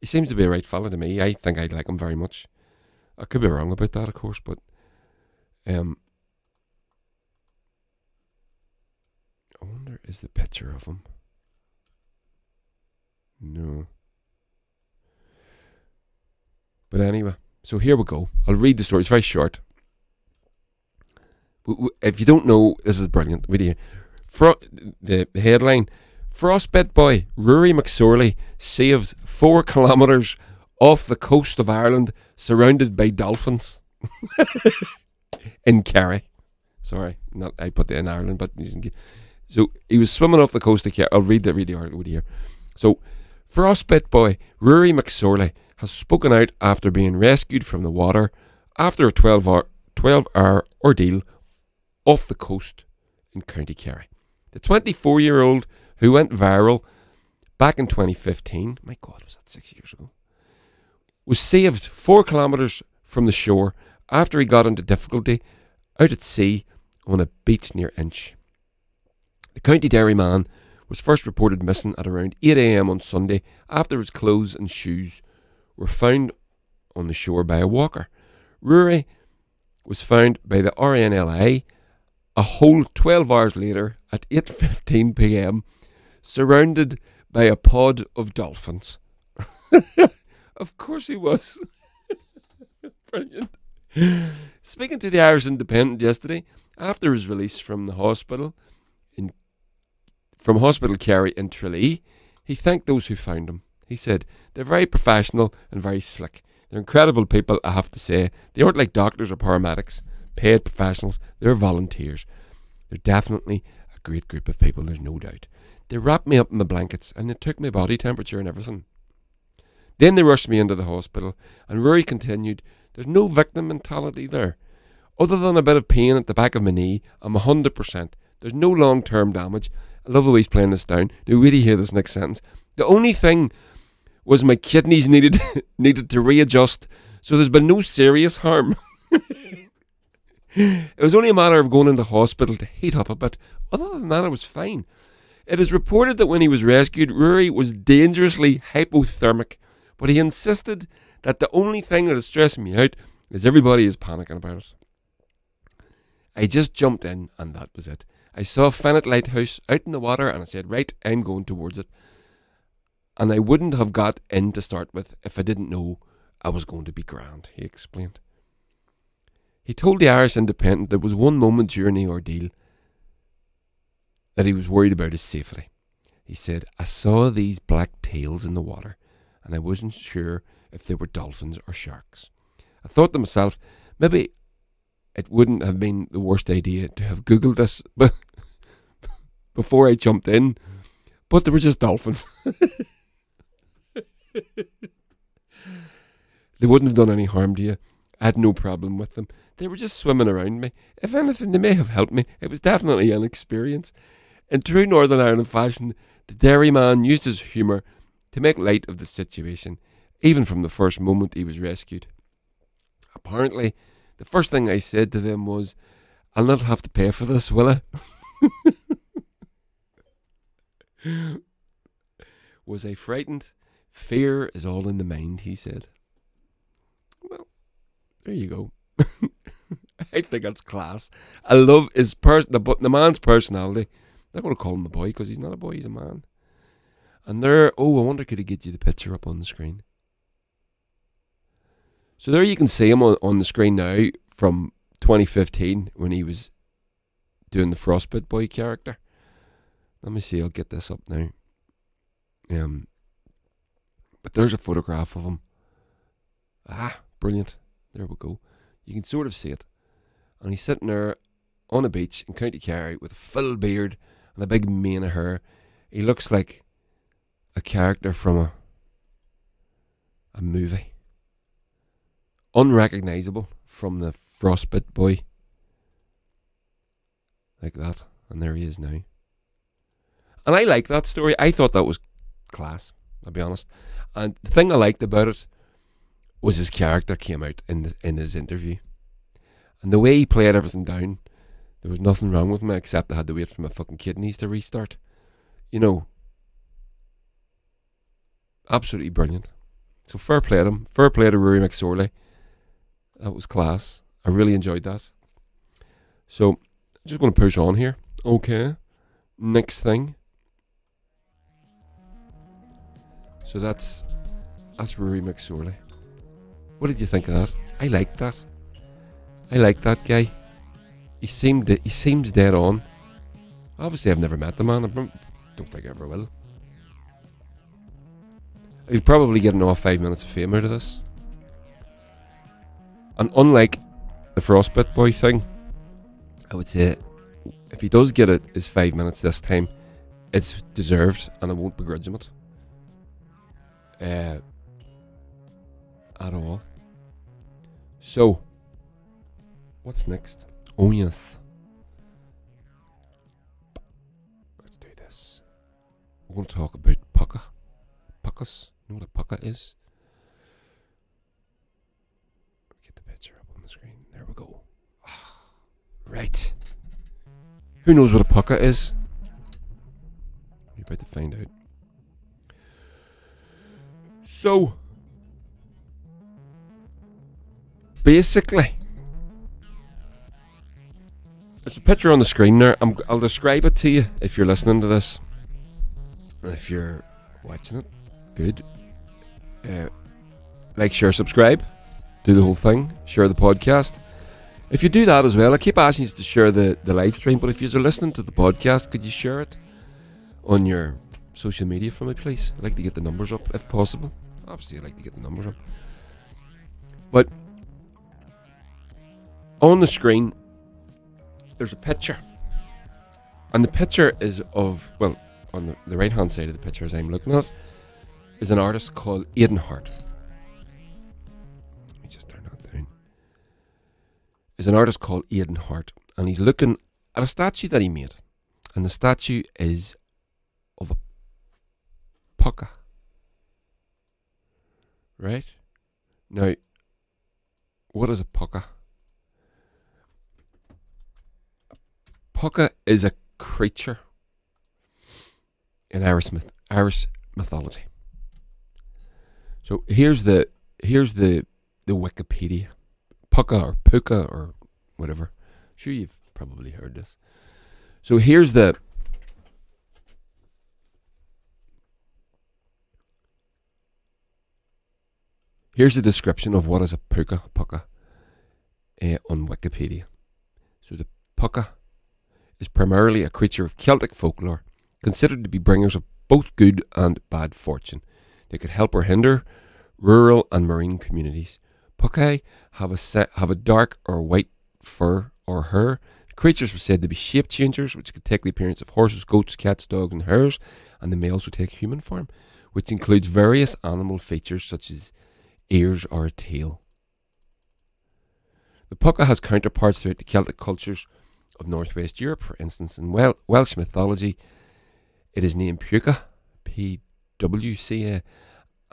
He seems to be a right fella to me. I think I'd like him very much. I could be wrong about that, of course, but um, Is the picture of him? No. But anyway, so here we go. I'll read the story. It's very short. If you don't know, this is a brilliant video. Fro- the, the headline Frostbite boy Rory McSorley saved four kilometres off the coast of Ireland surrounded by dolphins in Kerry. Sorry, not I put that in Ireland, but so he was swimming off the coast of Kerry. I'll read the, read the article here. So, Frostbite boy Rory McSorley has spoken out after being rescued from the water after a 12 hour, 12 hour ordeal off the coast in County Kerry. The 24 year old who went viral back in 2015, my God, was that six years ago? Was saved four kilometres from the shore after he got into difficulty out at sea on a beach near Inch. The County Derry man was first reported missing at around 8am on Sunday after his clothes and shoes were found on the shore by a walker. Rory was found by the RNLI a whole 12 hours later at 8:15 p.m. surrounded by a pod of dolphins. of course he was. Brilliant. Speaking to the Irish Independent yesterday after his release from the hospital, from Hospital Kerry in Tralee, he thanked those who found him. He said, They're very professional and very slick. They're incredible people, I have to say. They aren't like doctors or paramedics, paid professionals, they're volunteers. They're definitely a great group of people, there's no doubt. They wrapped me up in the blankets and they took my body temperature and everything. Then they rushed me into the hospital, and Rory continued, There's no victim mentality there. Other than a bit of pain at the back of my knee, I'm 100%. There's no long term damage, I love the way he's playing this down. Do you really hear this next sentence? The only thing was my kidneys needed needed to readjust, so there's been no serious harm. it was only a matter of going into hospital to heat up a bit. Other than that, I was fine. It is reported that when he was rescued, Rory was dangerously hypothermic, but he insisted that the only thing that is stressing me out is everybody is panicking about it. I just jumped in, and that was it. I saw a Fenit Lighthouse out in the water and I said, Right, I'm going towards it. And I wouldn't have got in to start with if I didn't know I was going to be grand, he explained. He told the Irish Independent there was one moment during the ordeal that he was worried about his safety. He said, I saw these black tails in the water and I wasn't sure if they were dolphins or sharks. I thought to myself, maybe it wouldn't have been the worst idea to have Googled this before I jumped in, but they were just dolphins. they wouldn't have done any harm to you. I had no problem with them. They were just swimming around me. If anything, they may have helped me. It was definitely an experience. In true Northern Ireland fashion, the Derryman used his humour to make light of the situation, even from the first moment he was rescued. Apparently, the first thing I said to them was, I'll not have to pay for this, will I? was I frightened? Fear is all in the mind, he said. Well, there you go. I think that's class. I love his per- the, the man's personality. I'm not going to call him a boy because he's not a boy, he's a man. And there, oh, I wonder could he get you the picture up on the screen? So there you can see him on, on the screen now from 2015 when he was doing the Frostbite Boy character. Let me see, I'll get this up now. Um, but there's a photograph of him. Ah, brilliant. There we go. You can sort of see it. And he's sitting there on a beach in County Kerry with a full beard and a big mane of hair. He looks like a character from a a movie. Unrecognizable from the Frostbite boy. Like that. And there he is now. And I like that story. I thought that was class, I'll be honest. And the thing I liked about it was his character came out in the, in his interview. And the way he played everything down, there was nothing wrong with me except I had to wait for my fucking kidneys to restart. You know, absolutely brilliant. So fair play to him. Fair play to Rory McSorley. That was class. I really enjoyed that. So I'm just going to push on here. Okay. Next thing. So that's that's Rory McSorley. What did you think of that? I like that. I like that guy. He seemed he seems dead on. Obviously, I've never met the man. I don't think I ever will. He'll probably get another five minutes of fame out of this. And unlike the Frostbite Boy thing, I would say if he does get it his five minutes this time, it's deserved and I won't begrudge him it. Uh, at all. So, what's next? Yes. Let's do this. We're going to talk about Púca. Púcas. You know what a Púca is? Get the picture up on the screen. There we go. right. Who knows what a Púca is? You're about to find out. So, basically, there's a picture on the screen there. i will describe it to you if you're listening to this. If you're watching it, good. Uh, like, share, subscribe. Do the whole thing. Share the podcast. If you do that as well, I keep asking you to share the, the live stream, but if you're listening to the podcast, could you share it on your social media for me, please? I'd like to get the numbers up if possible. Obviously, I'd like to get the numbers up. But on the screen, there's a picture. And the picture is of, well, on the, the right hand side of the picture as I'm looking at, is an artist called Aidan Hart. Let me just turn that down. Is an artist called Aidan Hart, and he's looking at a statue that he made. And the statue is of a púca. Right? Now, what is a púca? Púca is a creature in Irish, myth- Irish mythology. So here's the here's the the Wikipedia, Pukka or Puka or whatever. Sure, you've probably heard this. So here's the here's a description of what is a Puka Pukka uh, on Wikipedia. So the Púca is primarily a creature of Celtic folklore, considered to be bringers of both good and bad fortune. They could help or hinder rural and marine communities. Púcaí have a set, have a dark or white fur or hair. The creatures were said to be shape changers, which could take the appearance of horses, goats, cats, dogs, and hares, and they may also take human form, which includes various animal features such as ears or a tail. The púca has counterparts throughout the Celtic cultures of northwest Europe. For instance, in Wel- Welsh mythology, it is named Pwca, P W C A,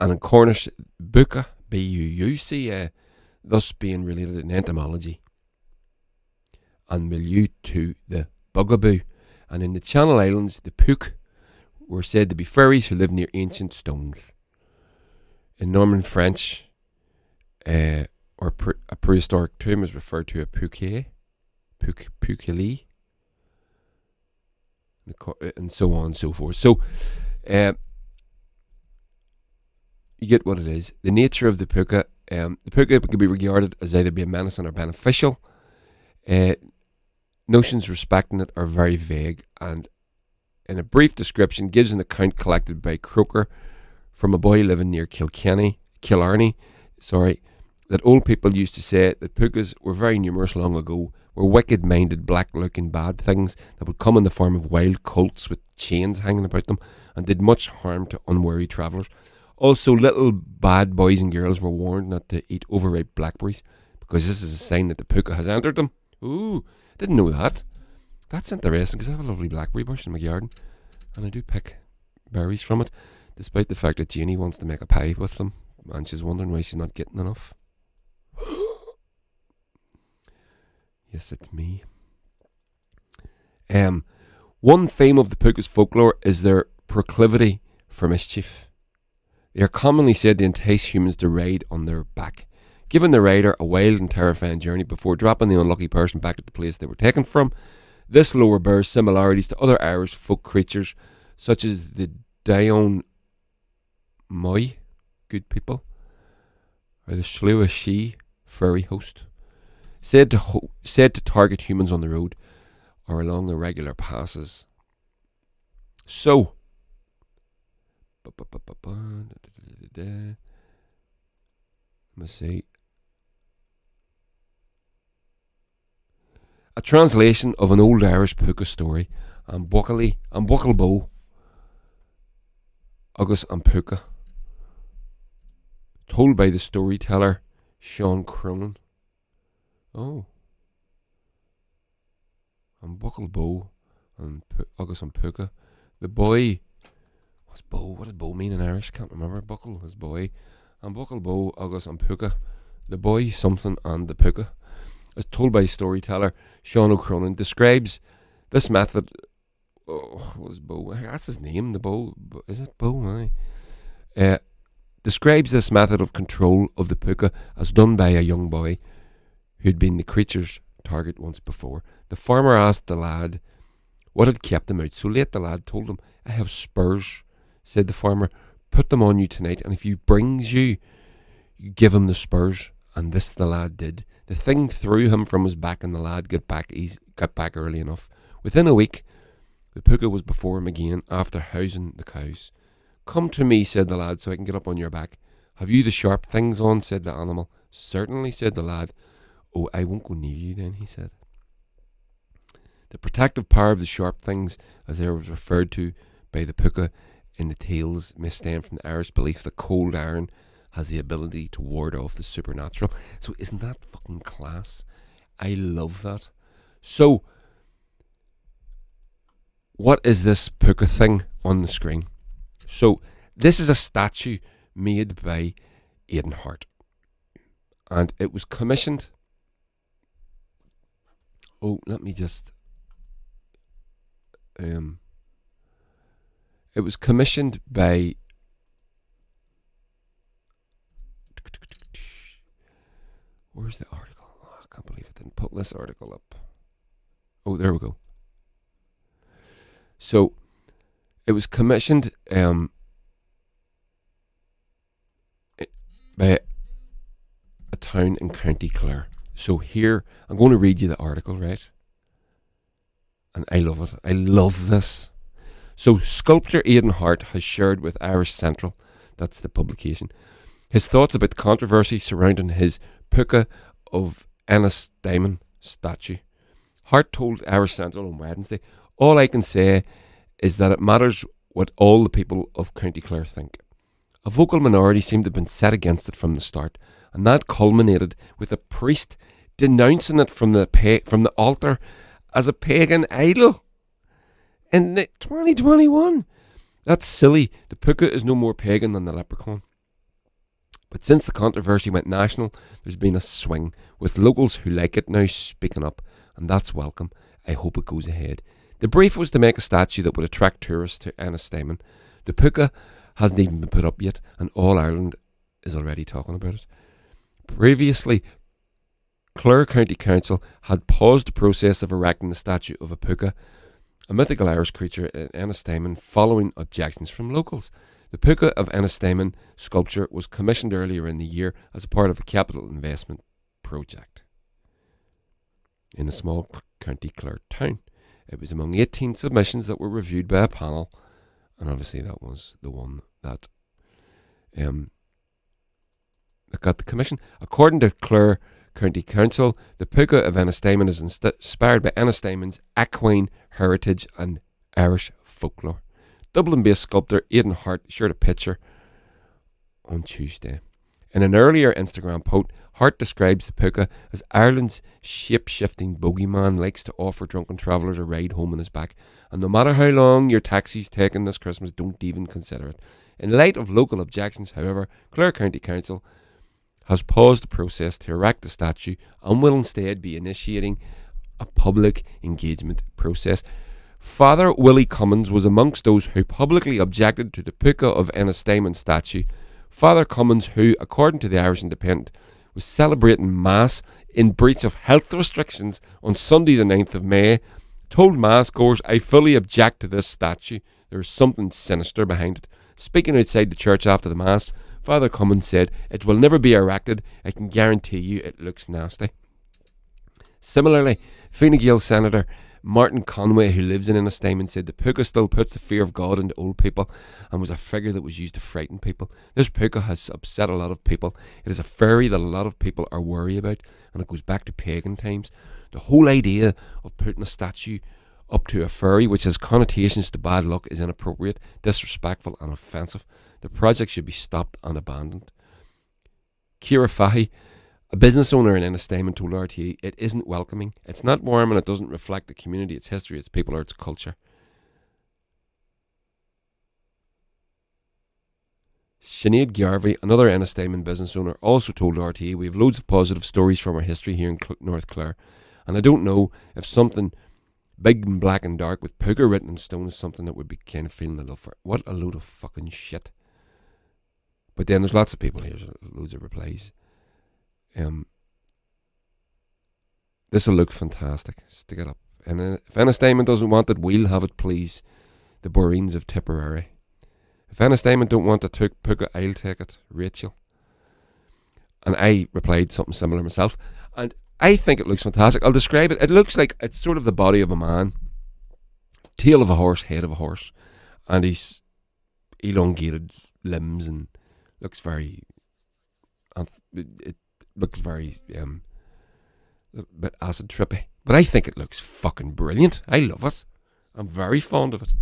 and in Cornish, Buca, B U U C A, thus being related in etymology and milieu to the bugaboo. And in the Channel Islands, the Puke were said to be fairies who lived near ancient stones. In Norman French, uh, or pre- a prehistoric tomb is referred to a puke, puke, and so on and so forth. So, uh, you get what it is. The nature of the púca, um, the púca can be regarded as either being menacing or beneficial. Uh, notions respecting it are very vague, and in a brief description, gives an account collected by Croker from a boy living near Kilkenny, Killarney, sorry, that old people used to say that púcas were very numerous long ago, were wicked minded, black looking bad things that would come in the form of wild colts with chains hanging about them and did much harm to unwary travellers. Also, little bad boys and girls were warned not to eat overripe blackberries because this is a sign that the púca has entered them. Ooh, didn't know that. That's interesting because I have a lovely blackberry bush in my garden and I do pick berries from it, despite the fact that Jeannie wants to make a pie with them and she's wondering why she's not getting enough. yes, it's me. Um, one theme of the Púca's folklore is their proclivity for mischief. They are commonly said to entice humans to ride on their back, giving the rider a wild and terrifying journey before dropping the unlucky person back at the place they were taken from. This lore bears similarities to other Irish folk creatures, such as the Daon Moi, good people, are the Slua Sí, furry host, said to ho- said to target humans on the road or along irregular passes. So, let me see. A translation of an old Irish púca story, and Buachaill Bó, August and Púca, told by the storyteller Sean Cronin. Oh. And Buachaill Bó and P- August and Púca. The boy What's bow? What does bow mean in Irish? Can't remember. Buckle is boy. And buckle bow, August and púca. The boy something and the púca. As told by storyteller Seán Ó Cróinín, describes this method. Oh, was bow? That's his name. The bow. Is it bow? Aye. Uh, describes this method of control of the púca as done by a young boy who'd been the creature's target once before. The farmer asked the lad what had kept him out so late. The lad told him, I have spurs said the farmer, put them on you tonight, and if he brings you, you give him the spurs. And this the lad did. The thing threw him from his back, and the lad got back easy, got back early enough. Within a week, the púca was before him again after housing the cows. Come to me, said the lad, so I can get up on your back. Have you the sharp things on? said the animal. Certainly, said the lad. Oh, I won't go near you then, he said. The protective power of the sharp things, as they were referred to by the púca, in the tales may stem from the Irish belief that cold iron has the ability to ward off the supernatural. So isn't that fucking class? I love that. So what is this púca thing on the screen? So this is a statue made by Aidan Hart. And it was commissioned. Oh, let me just um it was commissioned by Where's the article? Oh, I can't believe it didn't put this article up. Oh, there we go. So it was commissioned um, by a town in County Clare. So here, I'm going to read you the article, right? And I love it. I love this. So, sculptor Aidan Hart has shared with Irish Central, that's the publication, his thoughts about the controversy surrounding his púca of Ennistimon statue. Hart told Irish Central on Wednesday, All I can say is that it matters what all the people of County Clare think. A vocal minority seemed to have been set against it from the start, and that culminated with a priest denouncing it from the pa- from the altar as a pagan idol in 2021. That's silly. The púca is no more pagan than the leprechaun. But since the controversy went national, there's been a swing, with locals who like it now speaking up, and that's welcome. I hope it goes ahead. The brief was to make a statue that would attract tourists to Ennistymon. The púca hasn't even been put up yet, and all Ireland is already talking about it. Previously, Clare County Council had paused the process of erecting the statue of a púca, a mythical Irish creature in Ennistymon, following objections from locals. The Púca of Ennistymon sculpture was commissioned earlier in the year as a part of a capital investment project in a small county Clare town. It was among 18 submissions that were reviewed by a panel, and obviously that was the one that um, got the commission. According to Clare County Council, the Púca of Ennistymon is inspired by Ennistymon's equine heritage and Irish folklore. Dublin based sculptor Aidan Hart shared a picture on Tuesday. In an earlier Instagram post, Hart describes the púca as Ireland's shape shifting bogeyman likes to offer drunken travellers a ride home on his back. And no matter how long your taxi's taken this Christmas, don't even consider it. In light of local objections, however, Clare County Council has paused the process to erect the statue and will instead be initiating a public engagement process. Father Willie Cummins was amongst those who publicly objected to the púca of Ennistymon statue. Father Cummins, who, according to the Irish Independent, was celebrating Mass in breach of health restrictions on Sunday, the 9th of May, told Mass goers, I fully object to this statue. There is something sinister behind it. Speaking outside the church after the Mass, Father Cummins said, It will never be erected. I can guarantee you it looks nasty. Similarly, Fine Gael Senator Martin Conway, who lives in Ennistymon, said the púca still puts the fear of God into old people and was a figure that was used to frighten people. This púca has upset a lot of people. It is a fairy that a lot of people are worried about, and it goes back to pagan times. The whole idea of putting a statue up to a fairy, which has connotations to bad luck, is inappropriate, disrespectful, and offensive. The project should be stopped and abandoned. Kira Fahy, a business owner in Ennistymon told RTE it isn't welcoming, it's not warm, and it doesn't reflect the community, its history, its people, or its culture. Sinead Garvey, another Ennistymon business owner, also told RTE we have loads of positive stories from our history here in Cl- North Clare, and I don't know if something big and black and dark with púca written in stone is something that would be kind of feeling a little for. What a load of fucking shit. But then there's lots of people here, loads of replies. Um, this will look fantastic. Stick it up. And uh, if Ennistymon doesn't want it, we'll have it, please. The Boreens of Tipperary. If Ennistymon don't want it, took Púca, I'll take it. Rachel. And I replied something similar myself. And I think it looks fantastic. I'll describe it. It looks like it's sort of the body of a man, tail of a horse, head of a horse, and he's elongated limbs and looks very. It looks very um, a bit acid trippy. But I think it looks fucking brilliant. I love it. I'm very fond of it.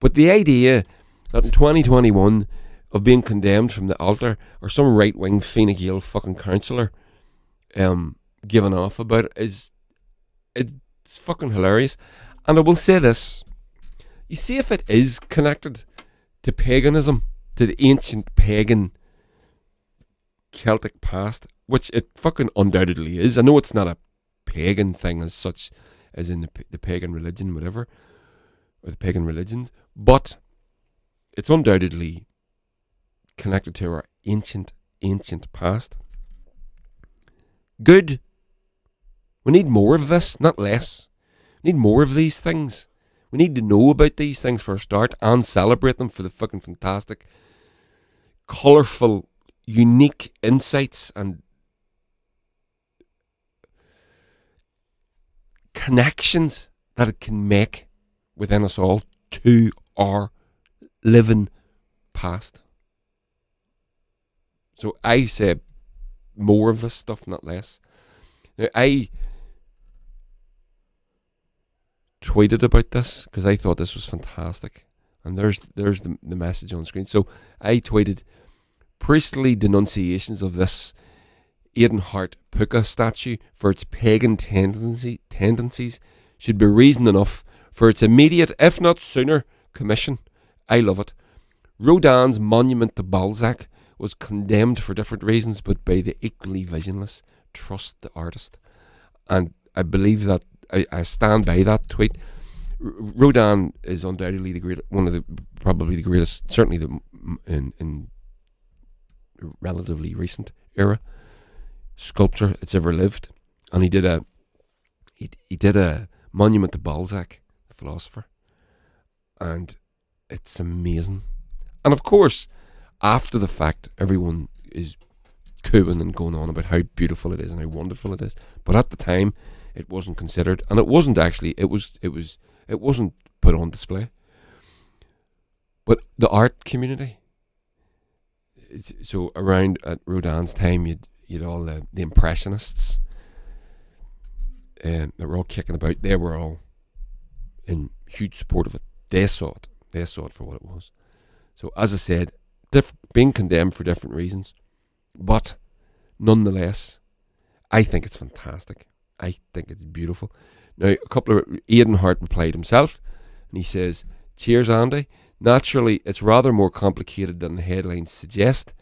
But the idea that in 2021 of being condemned from the altar or some right wing Fine Gael fucking councillor um, giving off about it is it's fucking hilarious. And I will say this. You see if it is connected to paganism, to the ancient pagan Celtic past, which it fucking undoubtedly is. I know it's not a pagan thing as such, as in the, the pagan religion, whatever, or the pagan religions, but it's undoubtedly connected to our ancient, ancient past. Good. We need more of this, not less. We need more of these things. We need to know about these things for a start and celebrate them for the fucking fantastic, colourful unique insights and connections that it can make within us all to our living past. So I say more of this stuff, not less. Now I tweeted about this because I thought this was fantastic, and there's there's the, the message on screen. So I tweeted priestly denunciations of this Aidan Hart Púca statue for its pagan tendency, tendencies should be reason enough for its immediate, if not sooner, commission. I love it. Rodin's monument to Balzac was condemned for different reasons, but by the equally visionless trust the artist. And I believe that I, I stand by that tweet. Rodin is undoubtedly the great, one of the probably the greatest, certainly the in in relatively recent era sculptor that's ever lived, and he did a he he did a monument to Balzac, the philosopher, and it's amazing. And of course, after the fact, everyone is cooing and going on about how beautiful it is and how wonderful it is. But at the time, it wasn't considered, and it wasn't actually. It was. It was. It wasn't put on display. But the art community. So around at Rodin's time, you'd you'd all the, impressionists um, that were all kicking about. They were all in huge support of it. They saw it. They saw it for what it was. So as I said, diff- being condemned for different reasons, but nonetheless, I think it's fantastic. I think it's beautiful. Now, a couple of Aidan Hart replied himself, and he says, "Cheers, Andy. Naturally, it's rather more complicated than the headlines suggest.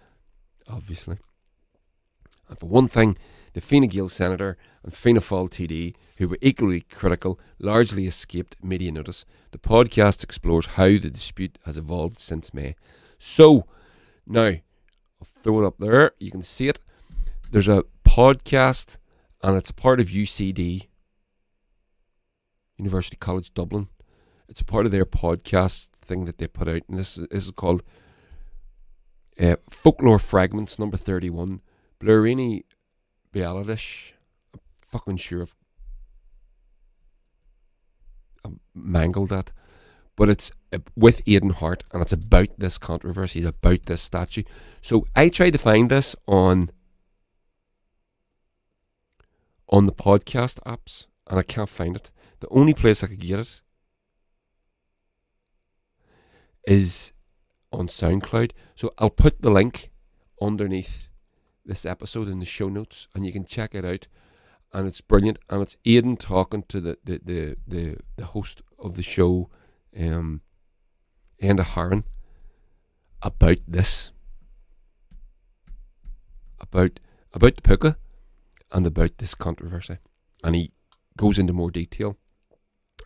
Obviously, and for one thing, the Fine Gael senator and Fianna Fáil TD, who were equally critical, largely escaped media notice. The podcast explores how the dispute has evolved since May. So, now, I'll throw it up there. You can see it. There's a podcast, and it's a part of UCD, University College Dublin. It's a part of their podcast thing that they put out, and this, this is called uh, Folklore Fragments, number 31. Blurini Bialadish. I'm fucking sure I've, mangled that. But it's uh, with Aidan Hart and it's about this controversy, about this statue. So I tried to find this on on the podcast apps and I can't find it. The only place I could get it is on SoundCloud. So I'll put the link underneath this episode in the show notes and you can check it out. And it's brilliant. And it's Aidan talking to the, the, the, the, the host of the show, um, Enda Haran, about this. About about the púca and about this controversy. And he goes into more detail.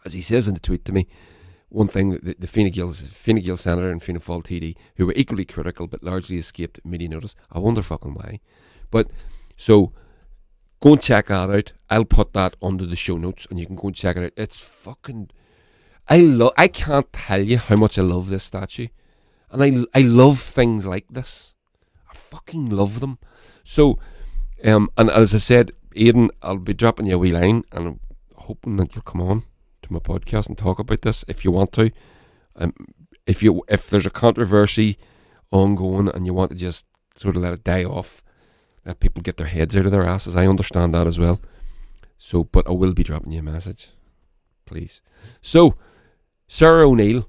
As he says in the tweet to me, one thing that the, the Fine Gael, Fine Gael senator and Fianna Fáil TD, who were equally critical but largely escaped media notice. I wonder fucking why. But so go and check that out. I'll put that under the show notes, and you can go and check it out. It's fucking. I love. I can't tell you how much I love this statue, and I I love things like this. I fucking love them. So, um, and as I said, Aidan, I'll be dropping you a wee line, and I'm hoping that you'll come on my podcast and talk about this if you want to. Um, if you if there's a controversy ongoing and you want to just sort of let it die off, let people get their heads out of their asses. I understand that as well. So, but I will be dropping you a message, please. So, Sarah O'Neill,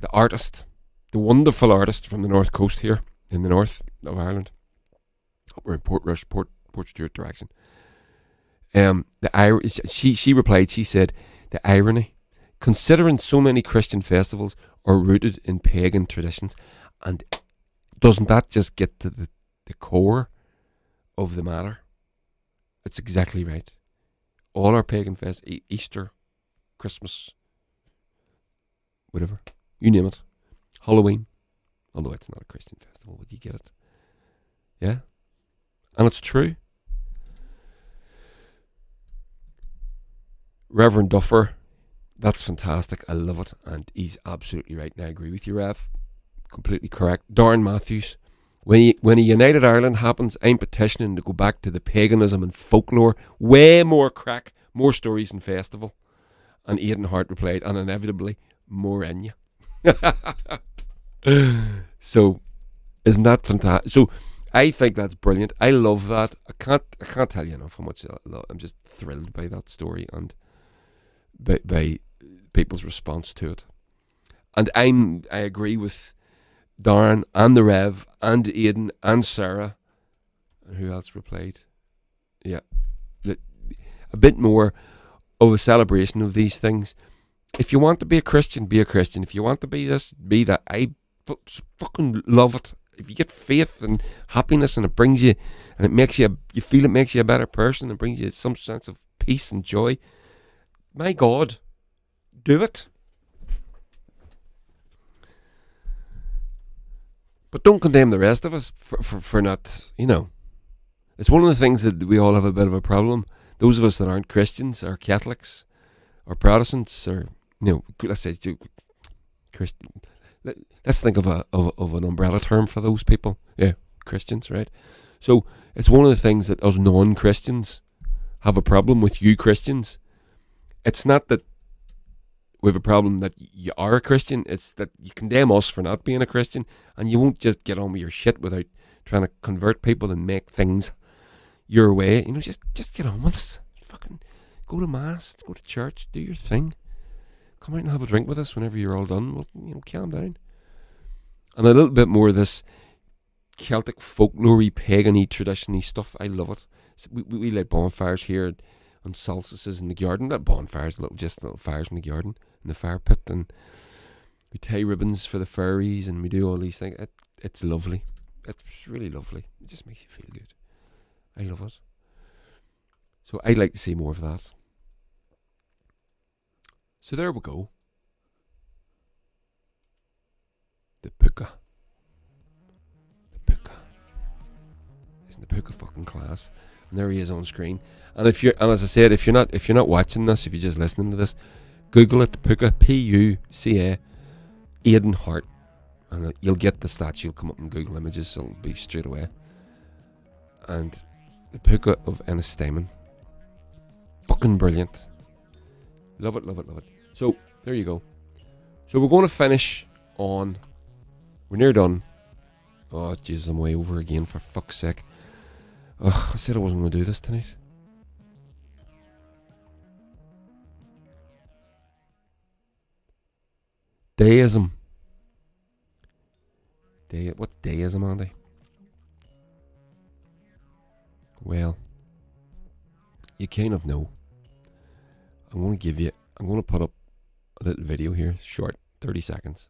the artist, the wonderful artist from the north coast here in the north of Ireland, we're in Portrush, Port Portstewart direction. Um, the Irish, she she replied. She said, "The irony, considering so many Christian festivals are rooted in pagan traditions, and doesn't that just get to the, the core of the matter. It's exactly right. All our pagan fests, e- Easter, Christmas, whatever, you name it, Halloween, although it's not a Christian festival, but you get it. Yeah? And it's true. Reverend Duffer, that's fantastic. I love it. And he's absolutely right. And I agree with you, Rev. Completely correct. Darren Matthews, when, when a United Ireland happens, I'm petitioning to go back to the paganism and folklore. Way more crack, more stories and festival. And Aidan Hart replied, and inevitably, more in you. so, isn't that fantastic? So, I think that's brilliant. I love that. I can't. I can't tell you enough how much I love. I'm just thrilled by that story and by, by people's response to it. And I'm. I agree with Darren and the Rev and Aidan and Sarah. Who else replied? Yeah. The- A bit more of a celebration of these things. If you want to be a Christian, be a Christian. If you want to be this, be that. I fucking love it. If you get faith and happiness and it brings you, and it makes you, you feel it makes you a better person and brings you some sense of peace and joy, my God, do it. But don't condemn the rest of us for, for, for not, you know. It's one of the things that we all have a bit of a problem. Those of us that aren't Christians or Catholics or Protestants or, you know, let's say Christian. let- Let's think of a of, of an umbrella term for those people. Yeah, Christians, right? So it's one of the things that us non-Christians have a problem with you Christians. It's not that we have a problem that you are a Christian. It's that you condemn us for not being a Christian, and you won't just get on with your shit without trying to convert people and make things your way. You know, just just get on with it. Fucking go to mass, go to church, do your thing. Come out and have a drink with us whenever you're all done. Well, you know, calm down. And a little bit more of this Celtic folklory, pagany, traditiony stuff. I love it. We, we, we light bonfires here on solstices in the garden. Not bonfires, little just little fires in the garden, in the fire pit, and we tie ribbons for the fairies, and we do all these things. It, it's lovely. It's really lovely. It just makes you feel good. I love it. So I'd like to see more of that. So there we go. The púca. The púca. Isn't the púca fucking class? And there he is on screen. And if you're and as I said, if you're not if you're not watching this, if you're just listening to this, Google it, púca, P U C A Aidan Hart. And uh, you'll get the stats, you'll come up in Google Images, it'll be straight away. And the púca of Ennistymon. Fucking brilliant. Love it, love it, love it. So there you go. So we're going to finish on. We're near done. Oh Jesus, I'm way over again for fuck's sake. Ugh, I said I wasn't going to do this tonight. Daoism. Day. What's Daoism, Andy? Well, you kind of know. I'm going to give you. I'm going to put up a little video here, short, 30 seconds.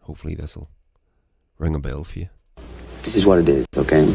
Hopefully, this will ring a bell for you. This is what it is, okay?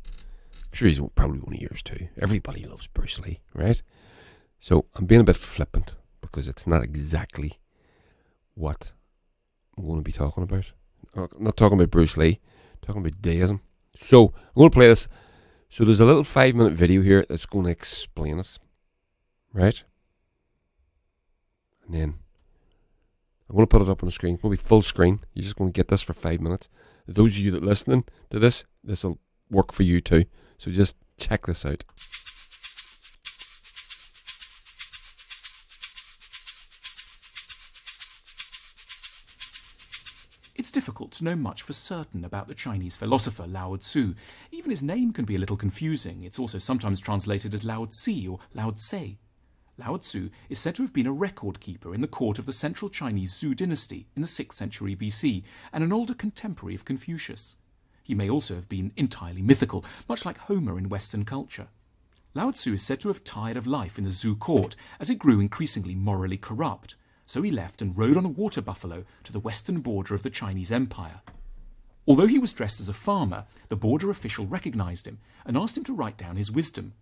Sure he's probably one of yours too. Everybody loves Bruce Lee, right? So I'm being a bit flippant because it's not exactly what I'm going to be talking about. Uh, I'm not talking about Bruce Lee, I'm talking about Daoism. So I'm going to play this. So there's a little five minute video here that's going to explain it, right? And then I'm going to put it up on the screen. It's going to be full screen. You're just going to get this for five minutes. Those of you that are listening to this, this will work for you too. So just check this out. It's difficult to know much for certain about the Chinese philosopher Lao Tzu. Even his name can be a little confusing. It's also sometimes translated as Laozi or Lao Tse. Lao Tzu is said to have been a record keeper in the court of the central Chinese Zhou dynasty in the 6th century BC and an older contemporary of Confucius. He may also have been entirely mythical, much like Homer in Western culture. Lao Tzu is said to have tired of life in the Zhou court as it grew increasingly morally corrupt, so he left and rode on a water buffalo to the western border of the Chinese Empire. Although he was dressed as a farmer, the border official recognized him and asked him to write down his wisdom.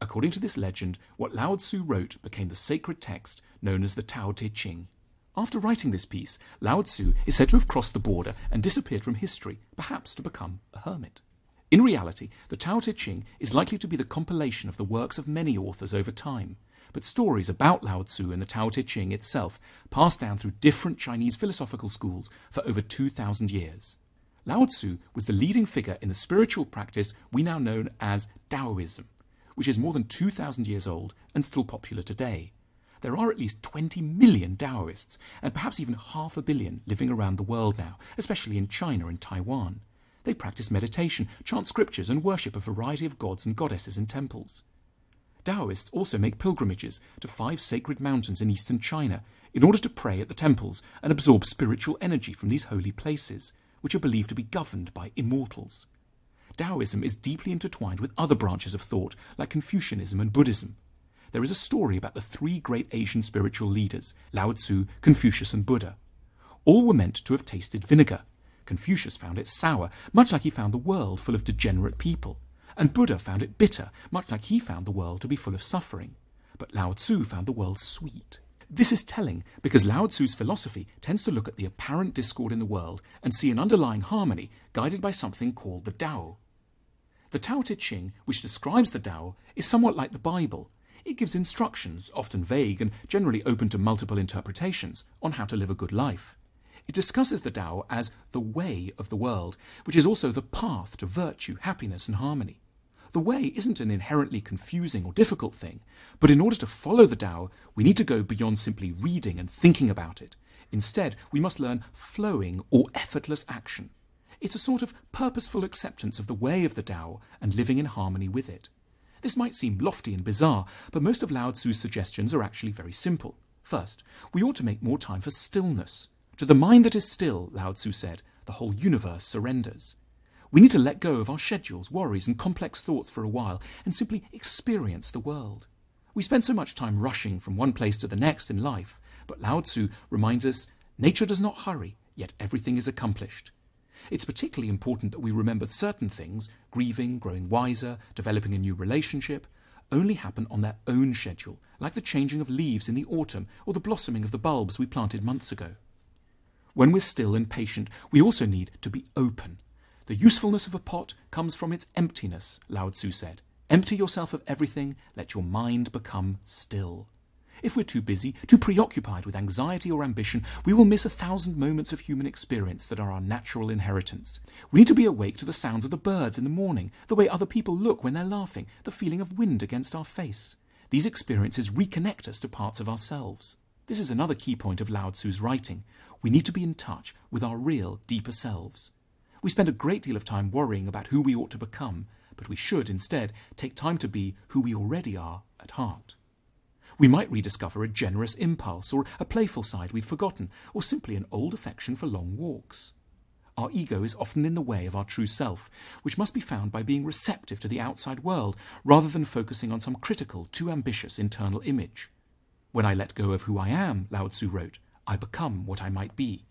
According to this legend, what Lao Tzu wrote became the sacred text known as the Tao Te Ching. After writing this piece, Lao Tzu is said to have crossed the border and disappeared from history, perhaps to become a hermit. In reality, the Tao Te Ching is likely to be the compilation of the works of many authors over time, but stories about Lao Tzu and the Tao Te Ching itself passed down through different Chinese philosophical schools for over 2,000 years. Lao Tzu was the leading figure in the spiritual practice we now know as Taoism, which is more than 2,000 years old and still popular today. There are at least 20 million Taoists, and perhaps even half a billion living around the world now, especially in China and Taiwan. They practice meditation, chant scriptures, and worship a variety of gods and goddesses in temples. Taoists also make pilgrimages to five sacred mountains in eastern China in order to pray at the temples and absorb spiritual energy from these holy places, which are believed to be governed by immortals. Taoism is deeply intertwined with other branches of thought like Confucianism and Buddhism. There is a story about the three great Asian spiritual leaders, Lao Tzu, Confucius, and Buddha. All were meant to have tasted vinegar. Confucius found it sour, much like he found the world full of degenerate people and Buddha found it bitter, much like he found the world to be full of suffering. But Lao Tzu found the world sweet. This is telling because Lao Tzu's philosophy tends to look at the apparent discord in the world and see an underlying harmony guided by something called the Tao. The Tao Te Ching, which describes the Tao, is somewhat like the Bible. It gives instructions, often vague and generally open to multiple interpretations, on how to live a good life. It discusses the Tao as the way of the world, which is also the path to virtue, happiness, and harmony. The way isn't an inherently confusing or difficult thing, but in order to follow the Tao, we need to go beyond simply reading and thinking about it. Instead, we must learn flowing or effortless action. It's a sort of purposeful acceptance of the way of the Tao and living in harmony with it. This might seem lofty and bizarre, but most of Lao Tzu's suggestions are actually very simple. First, we ought to make more time for stillness. To the mind that is still, Lao Tzu said, the whole universe surrenders. We need to let go of our schedules, worries, and complex thoughts for a while and simply experience the world. We spend so much time rushing from one place to the next in life, but Lao Tzu reminds us nature does not hurry, yet everything is accomplished. It's particularly important that we remember certain things, grieving, growing wiser, developing a new relationship, only happen on their own schedule, like the changing of leaves in the autumn or the blossoming of the bulbs we planted months ago. When we're still and patient, we also need to be open the usefulness of a pot comes from its emptiness, Lao Tzu said. Empty yourself of everything, let your mind become still. If we're too busy, too preoccupied with anxiety or ambition, we will miss a thousand moments of human experience that are our natural inheritance. We need to be awake to the sounds of the birds in the morning, the way other people look when they're laughing, the feeling of wind against our face. These experiences reconnect us to parts of ourselves. This is another key point of Lao Tzu's writing. We need to be in touch with our real, deeper selves. We spend a great deal of time worrying about who we ought to become, but we should instead take time to be who we already are at heart. We might rediscover a generous impulse or a playful side we'd forgotten, or simply an old affection for long walks. Our ego is often in the way of our true self, which must be found by being receptive to the outside world rather than focusing on some critical, too ambitious internal image. When I let go of who I am, Lao Tzu wrote, I become what I might be.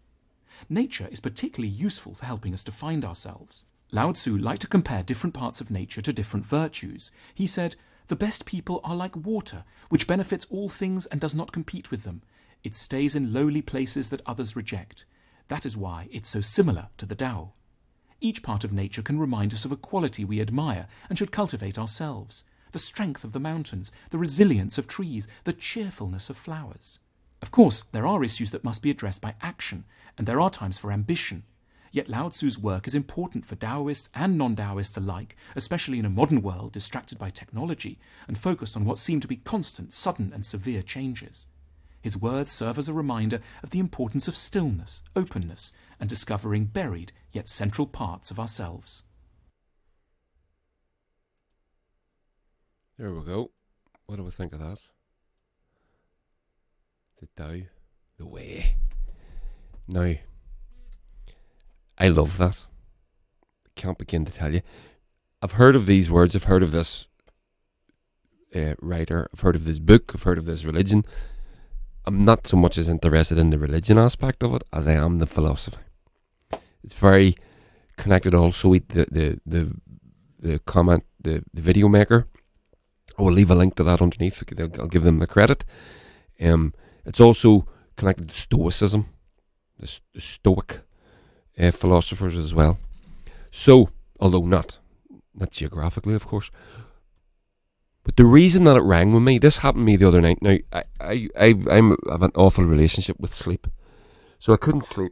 Nature is particularly useful for helping us to find ourselves. Lao Tzu liked to compare different parts of nature to different virtues. He said, The best people are like water, which benefits all things and does not compete with them. It stays in lowly places that others reject. That is why it's so similar to the Tao. Each part of nature can remind us of a quality we admire and should cultivate ourselves the strength of the mountains, the resilience of trees, the cheerfulness of flowers. Of course, there are issues that must be addressed by action, and there are times for ambition. Yet Lao Tzu's work is important for Taoists and non Taoists alike, especially in a modern world distracted by technology and focused on what seem to be constant, sudden, and severe changes. His words serve as a reminder of the importance of stillness, openness, and discovering buried yet central parts of ourselves. There we go. What do we think of that? The Tao, the way. Now, I love that. Can't begin to tell you. I've heard of these words. I've heard of this uh, writer. I've heard of this book. I've heard of this religion. I'm not so much as interested in the religion aspect of it as I am the philosophy. It's very connected also with the the the, the comment the, the video maker. I will leave a link to that underneath. I'll give them the credit. Um, it's also connected to Stoicism the, the Stoic uh, philosophers as well. So, although not not geographically, of course. But the reason that it rang with me, this happened to me the other night. Now, I, I, I, I'm, I have an awful relationship with sleep. So I couldn't sleep.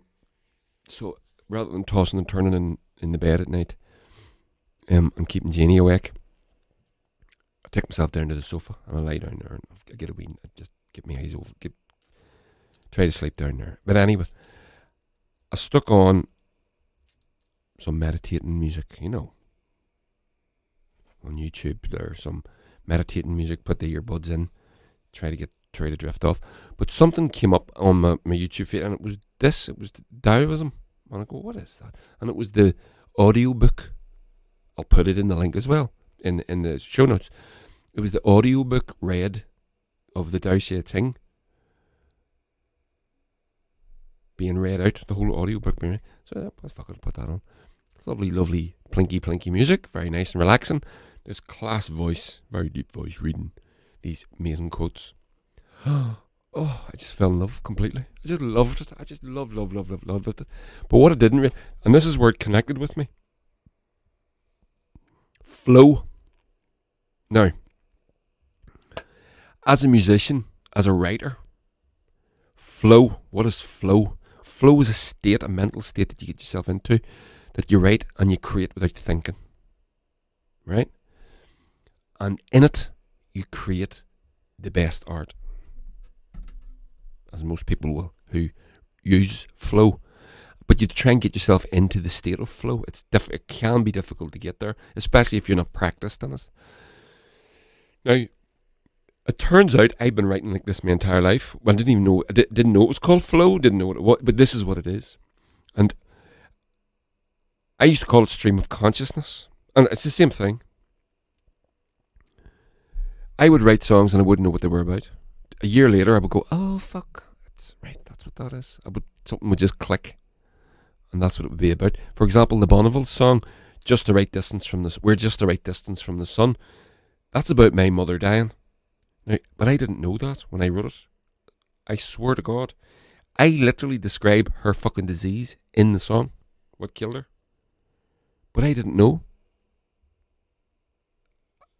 So rather than tossing and turning in, in the bed at night um, and keeping Janie awake, I take myself down to the sofa and I lie down there and I get a wee, I just get my eyes over, get try to sleep down there. But anyway, I stuck on some meditating music, you know. On YouTube, there's some meditating music. Put the earbuds in, try to get try to drift off. But something came up on my, my YouTube feed, and it was this. It was Taoism. And I go, what is that? And it was the audio book. I'll put it in the link as well in in the show notes. It was the audio book read of the Tao Te being read out, the whole audio book being read. So I fucking put that on. Lovely, lovely, plinky, plinky music. Very nice and relaxing. There's class voice, very deep voice reading these amazing quotes. oh, I just fell in love completely. I just loved it. I just love, love, love, love, loved it. But what I didn't, and this is where it connected with me. Flow. Now, as a musician, as a writer, flow. What is flow? Flow is a state, a mental state that you get yourself into, that you write and you create without thinking. Right? And in it, you create the best art. As most people will who use flow. But you try and get yourself into the state of flow. It's diff- it can be difficult to get there, especially if you're not practiced in it. Now, it turns out I've been writing like this my entire life. Well, I didn't even know. I di- didn't know it was called flow. Didn't know what it was, but this is what it is. And I used to call it stream of consciousness, and it's the same thing. I would write songs and I wouldn't know what they were about. A year later, I would go, "Oh fuck, that's right. That's what that is." I would something would just click, and that's what it would be about. For example, the Bonneville song, "Just the Right Distance from the," we're just the right distance from the sun. That's about my mother dying. Now, but I didn't know that when I wrote it. I swear to God, I literally describe her fucking disease in the song, what killed her. But I didn't know.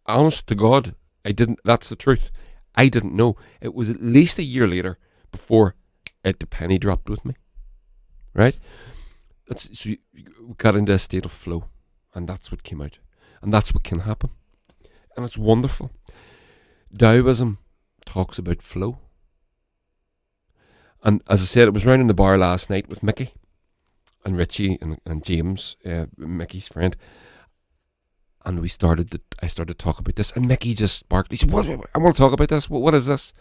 Honest to God, I didn't. That's the truth. I didn't know. It was at least a year later before it the penny dropped with me. Right? That's so you, we got into a state of flow, and that's what came out, and that's what can happen, and it's wonderful. Taoism talks about flow. And as I said, it was round in the bar last night with Mickey and Richie and, and James, uh, Mickey's friend. And we started, to, I started to talk about this. And Mickey just barked. He said, what, what, I want to talk about this. What, what is this?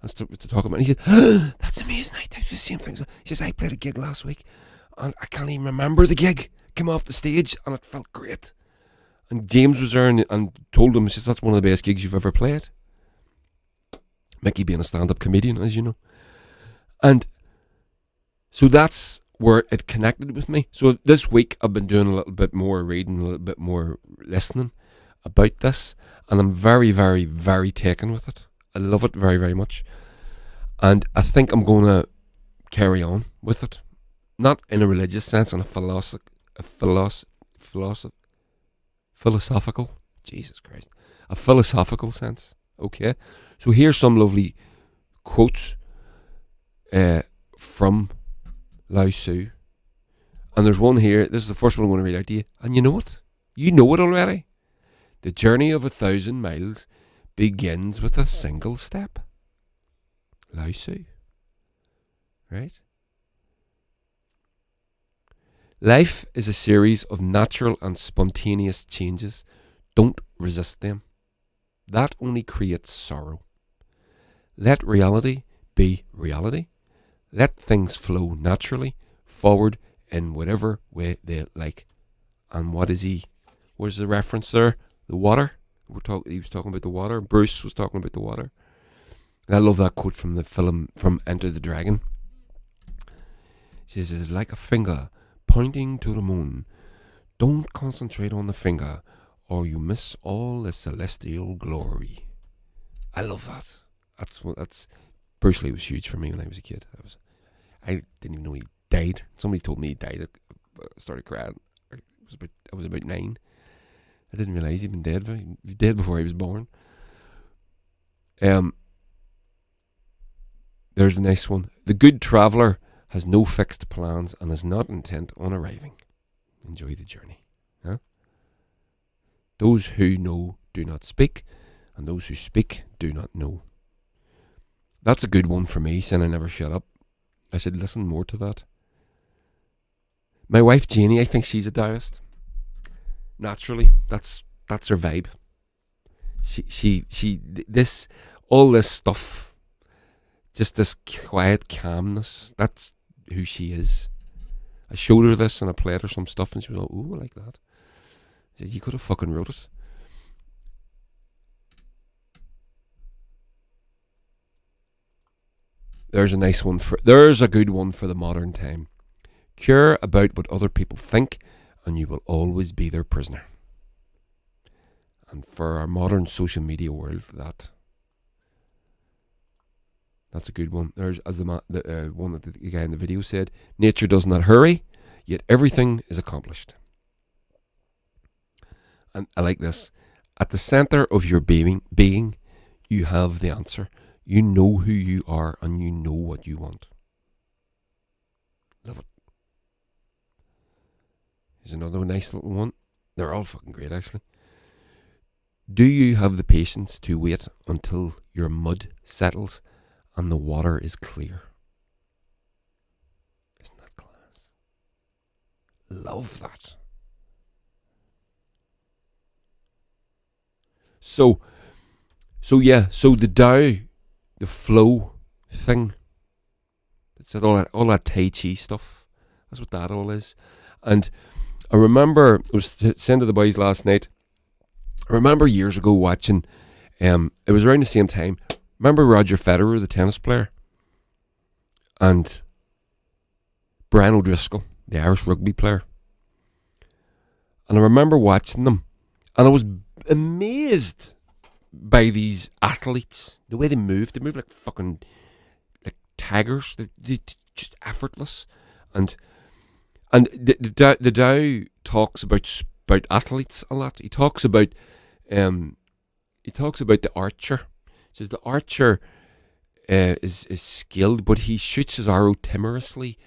And started to talk about it. And he said, oh, That's amazing. I did the same thing. He says, I played a gig last week and I can't even remember the gig. Came off the stage and it felt great. And James was there and, and told him, he says, That's one of the best gigs you've ever played. Mickey being a stand up comedian, as you know. And so that's where it connected with me. So this week I've been doing a little bit more reading, a little bit more listening about this, and I'm very, very, very taken with it. I love it very, very much. And I think I'm going to carry on with it. Not in a religious sense, in a philosoph- a philosoph- philosoph- philosophical, Jesus Christ, a philosophical sense. Okay, so here's some lovely quotes uh, from Lao Tzu. And there's one here, this is the first one I'm going to read out to you. And you know it. You know it already. The journey of a thousand miles begins with a single step. Lao Tzu. Right? Life is a series of natural and spontaneous changes. Don't resist them. That only creates sorrow. Let reality be reality. Let things flow naturally forward in whatever way they like. And what is he? Where's the reference there? The water. We're talk- he was talking about the water. Bruce was talking about the water. I love that quote from the film from Enter the Dragon. He says, It's like a finger pointing to the moon. Don't concentrate on the finger, or you miss all the celestial glory. I love that. That's what that's Bruce Lee was huge for me when I was a kid. I was I didn't even know he died. Somebody told me he died. I started crying. I was about I was about nine. I didn't realize he'd been dead. He was dead before he was born. Um. There's a nice one. The good traveller has no fixed plans and is not intent on arriving. Enjoy the journey. Huh? Those who know do not speak, and those who speak do not know. That's a good one for me, saying I never shut up. I should listen more to that. My wife Janie, I think she's a Taoist. Naturally, that's that's her vibe. She she she this all this stuff, just this quiet calmness. That's who she is. I showed her this and I played her some stuff, and she was like, "Ooh, I like that." I said, "You could have fucking wrote it." There's a nice one for. There's a good one for the modern time. Care about what other people think, and you will always be their prisoner. And for our modern social media world, that that's a good one. There's as the, the uh, one that the guy in the video said, nature does not hurry, yet everything is accomplished. And I like this. At the center of your being, being, you have the answer. You know who you are and you know what you want. Love it. Here's another nice little one. They're all fucking great, actually. Do you have the patience to wait until your mud settles and the water is clear? Isn't that class? Love that. So, so yeah, so the Tao the flow thing. It's all that all that Tai Chi stuff. That's what that all is. And I remember I was saying to the boys last night. I remember years ago watching. Um, it was around the same time. Remember Roger Federer, the tennis player, and Brian O'Driscoll, the Irish rugby player. And I remember watching them, and I was amazed by these athletes. The way they move, they move like fucking like tigers. They're, they're just effortless, and and the the, the Tao talks about about athletes a lot. He talks about um he talks about the archer. He says the archer uh, is is skilled, but he shoots his arrow timorously.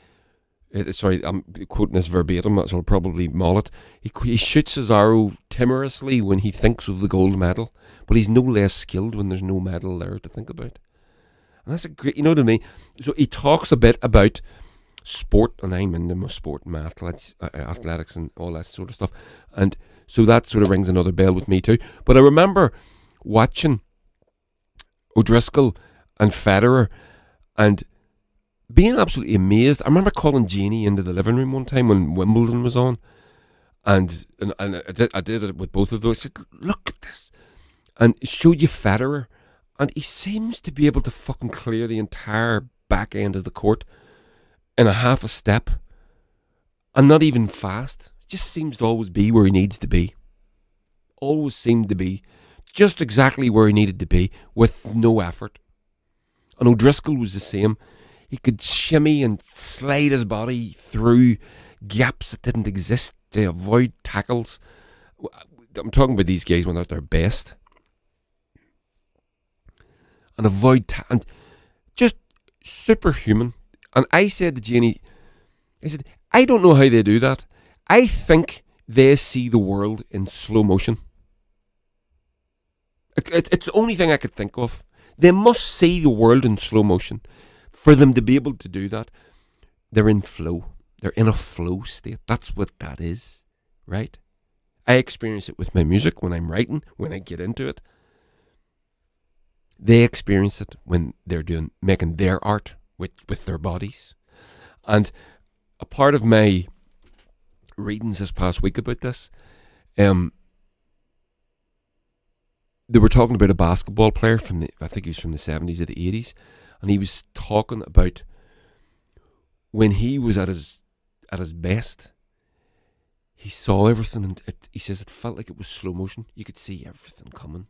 Uh, sorry, I'm quoting this verbatim, so I'll probably maul it. He, he shoots his arrow timorously when he thinks of the gold medal, but he's no less skilled when there's no medal there to think about. And that's a great, you know what I mean? So he talks a bit about sport, and I'm into my sport my athletics, uh, athletics and all that sort of stuff. And so that sort of rings another bell with me too. But I remember watching O'Driscoll and Federer and being absolutely amazed. I remember calling Janie into the living room one time when Wimbledon was on, and and, and I, did, I did it with both of those. I said, "Look at this," and showed you Federer, and he seems to be able to fucking clear the entire back end of the court in a half a step, and not even fast. Just seems to always be where he needs to be. Always seemed to be just exactly where he needed to be with no effort. And O'Driscoll was the same he could shimmy and slide his body through gaps that didn't exist to avoid tackles. I'm talking about these guys when they're at their best. And avoid ta- and just superhuman. And I said to Janie, I said, I don't know how they do that. I think they see the world in slow motion. It's the only thing I could think of. They must see the world in slow motion for them to be able to do that, they're in flow. They're in a flow state. That's what that is, right? I experience it with my music when I'm writing, when I get into it. They experience it when they're doing making their art with, with their bodies. And a part of my readings this past week about this, um, they were talking about a basketball player from the I think he was from the seventies or the eighties, and he was talking about when he was at his at his best. He saw everything, and it, he says it felt like it was slow motion. You could see everything coming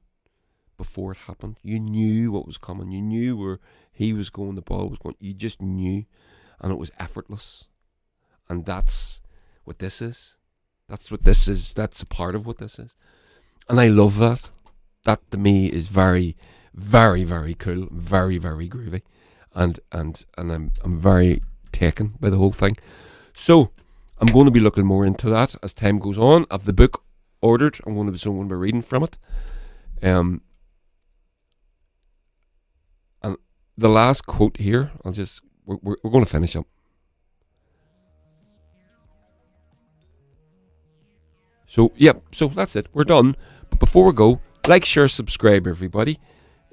before it happened. You knew what was coming. You knew where he was going, the ball was going. You just knew, and it was effortless. And that's what this is. That's what this is. That's a part of what this is. And I love that. That to me is very very very cool, very very groovy, and and and I'm I'm very taken by the whole thing. So I'm going to be looking more into that as time goes on. I've the book ordered. I'm going to be so I'm going to be reading from it. Um, and the last quote here. I'll just we're, we're, we're going to finish up. So yep, so that's it. We're done. But before we go, like, share, subscribe, everybody.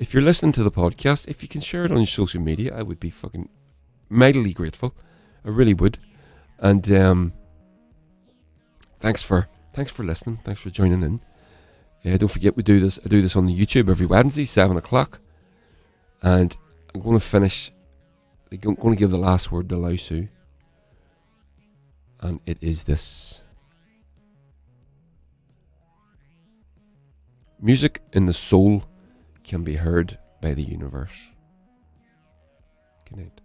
If you're listening to the podcast, if you can share it on your social media, I would be fucking mightily grateful. I really would. And um, thanks for thanks for listening. Thanks for joining in. Yeah, don't forget we do this. I do this on the YouTube every Wednesday, seven o'clock, and I'm going to finish. I'm going to give the last word to Laozi, and it is this: music in the soul can be heard by the universe. Good night.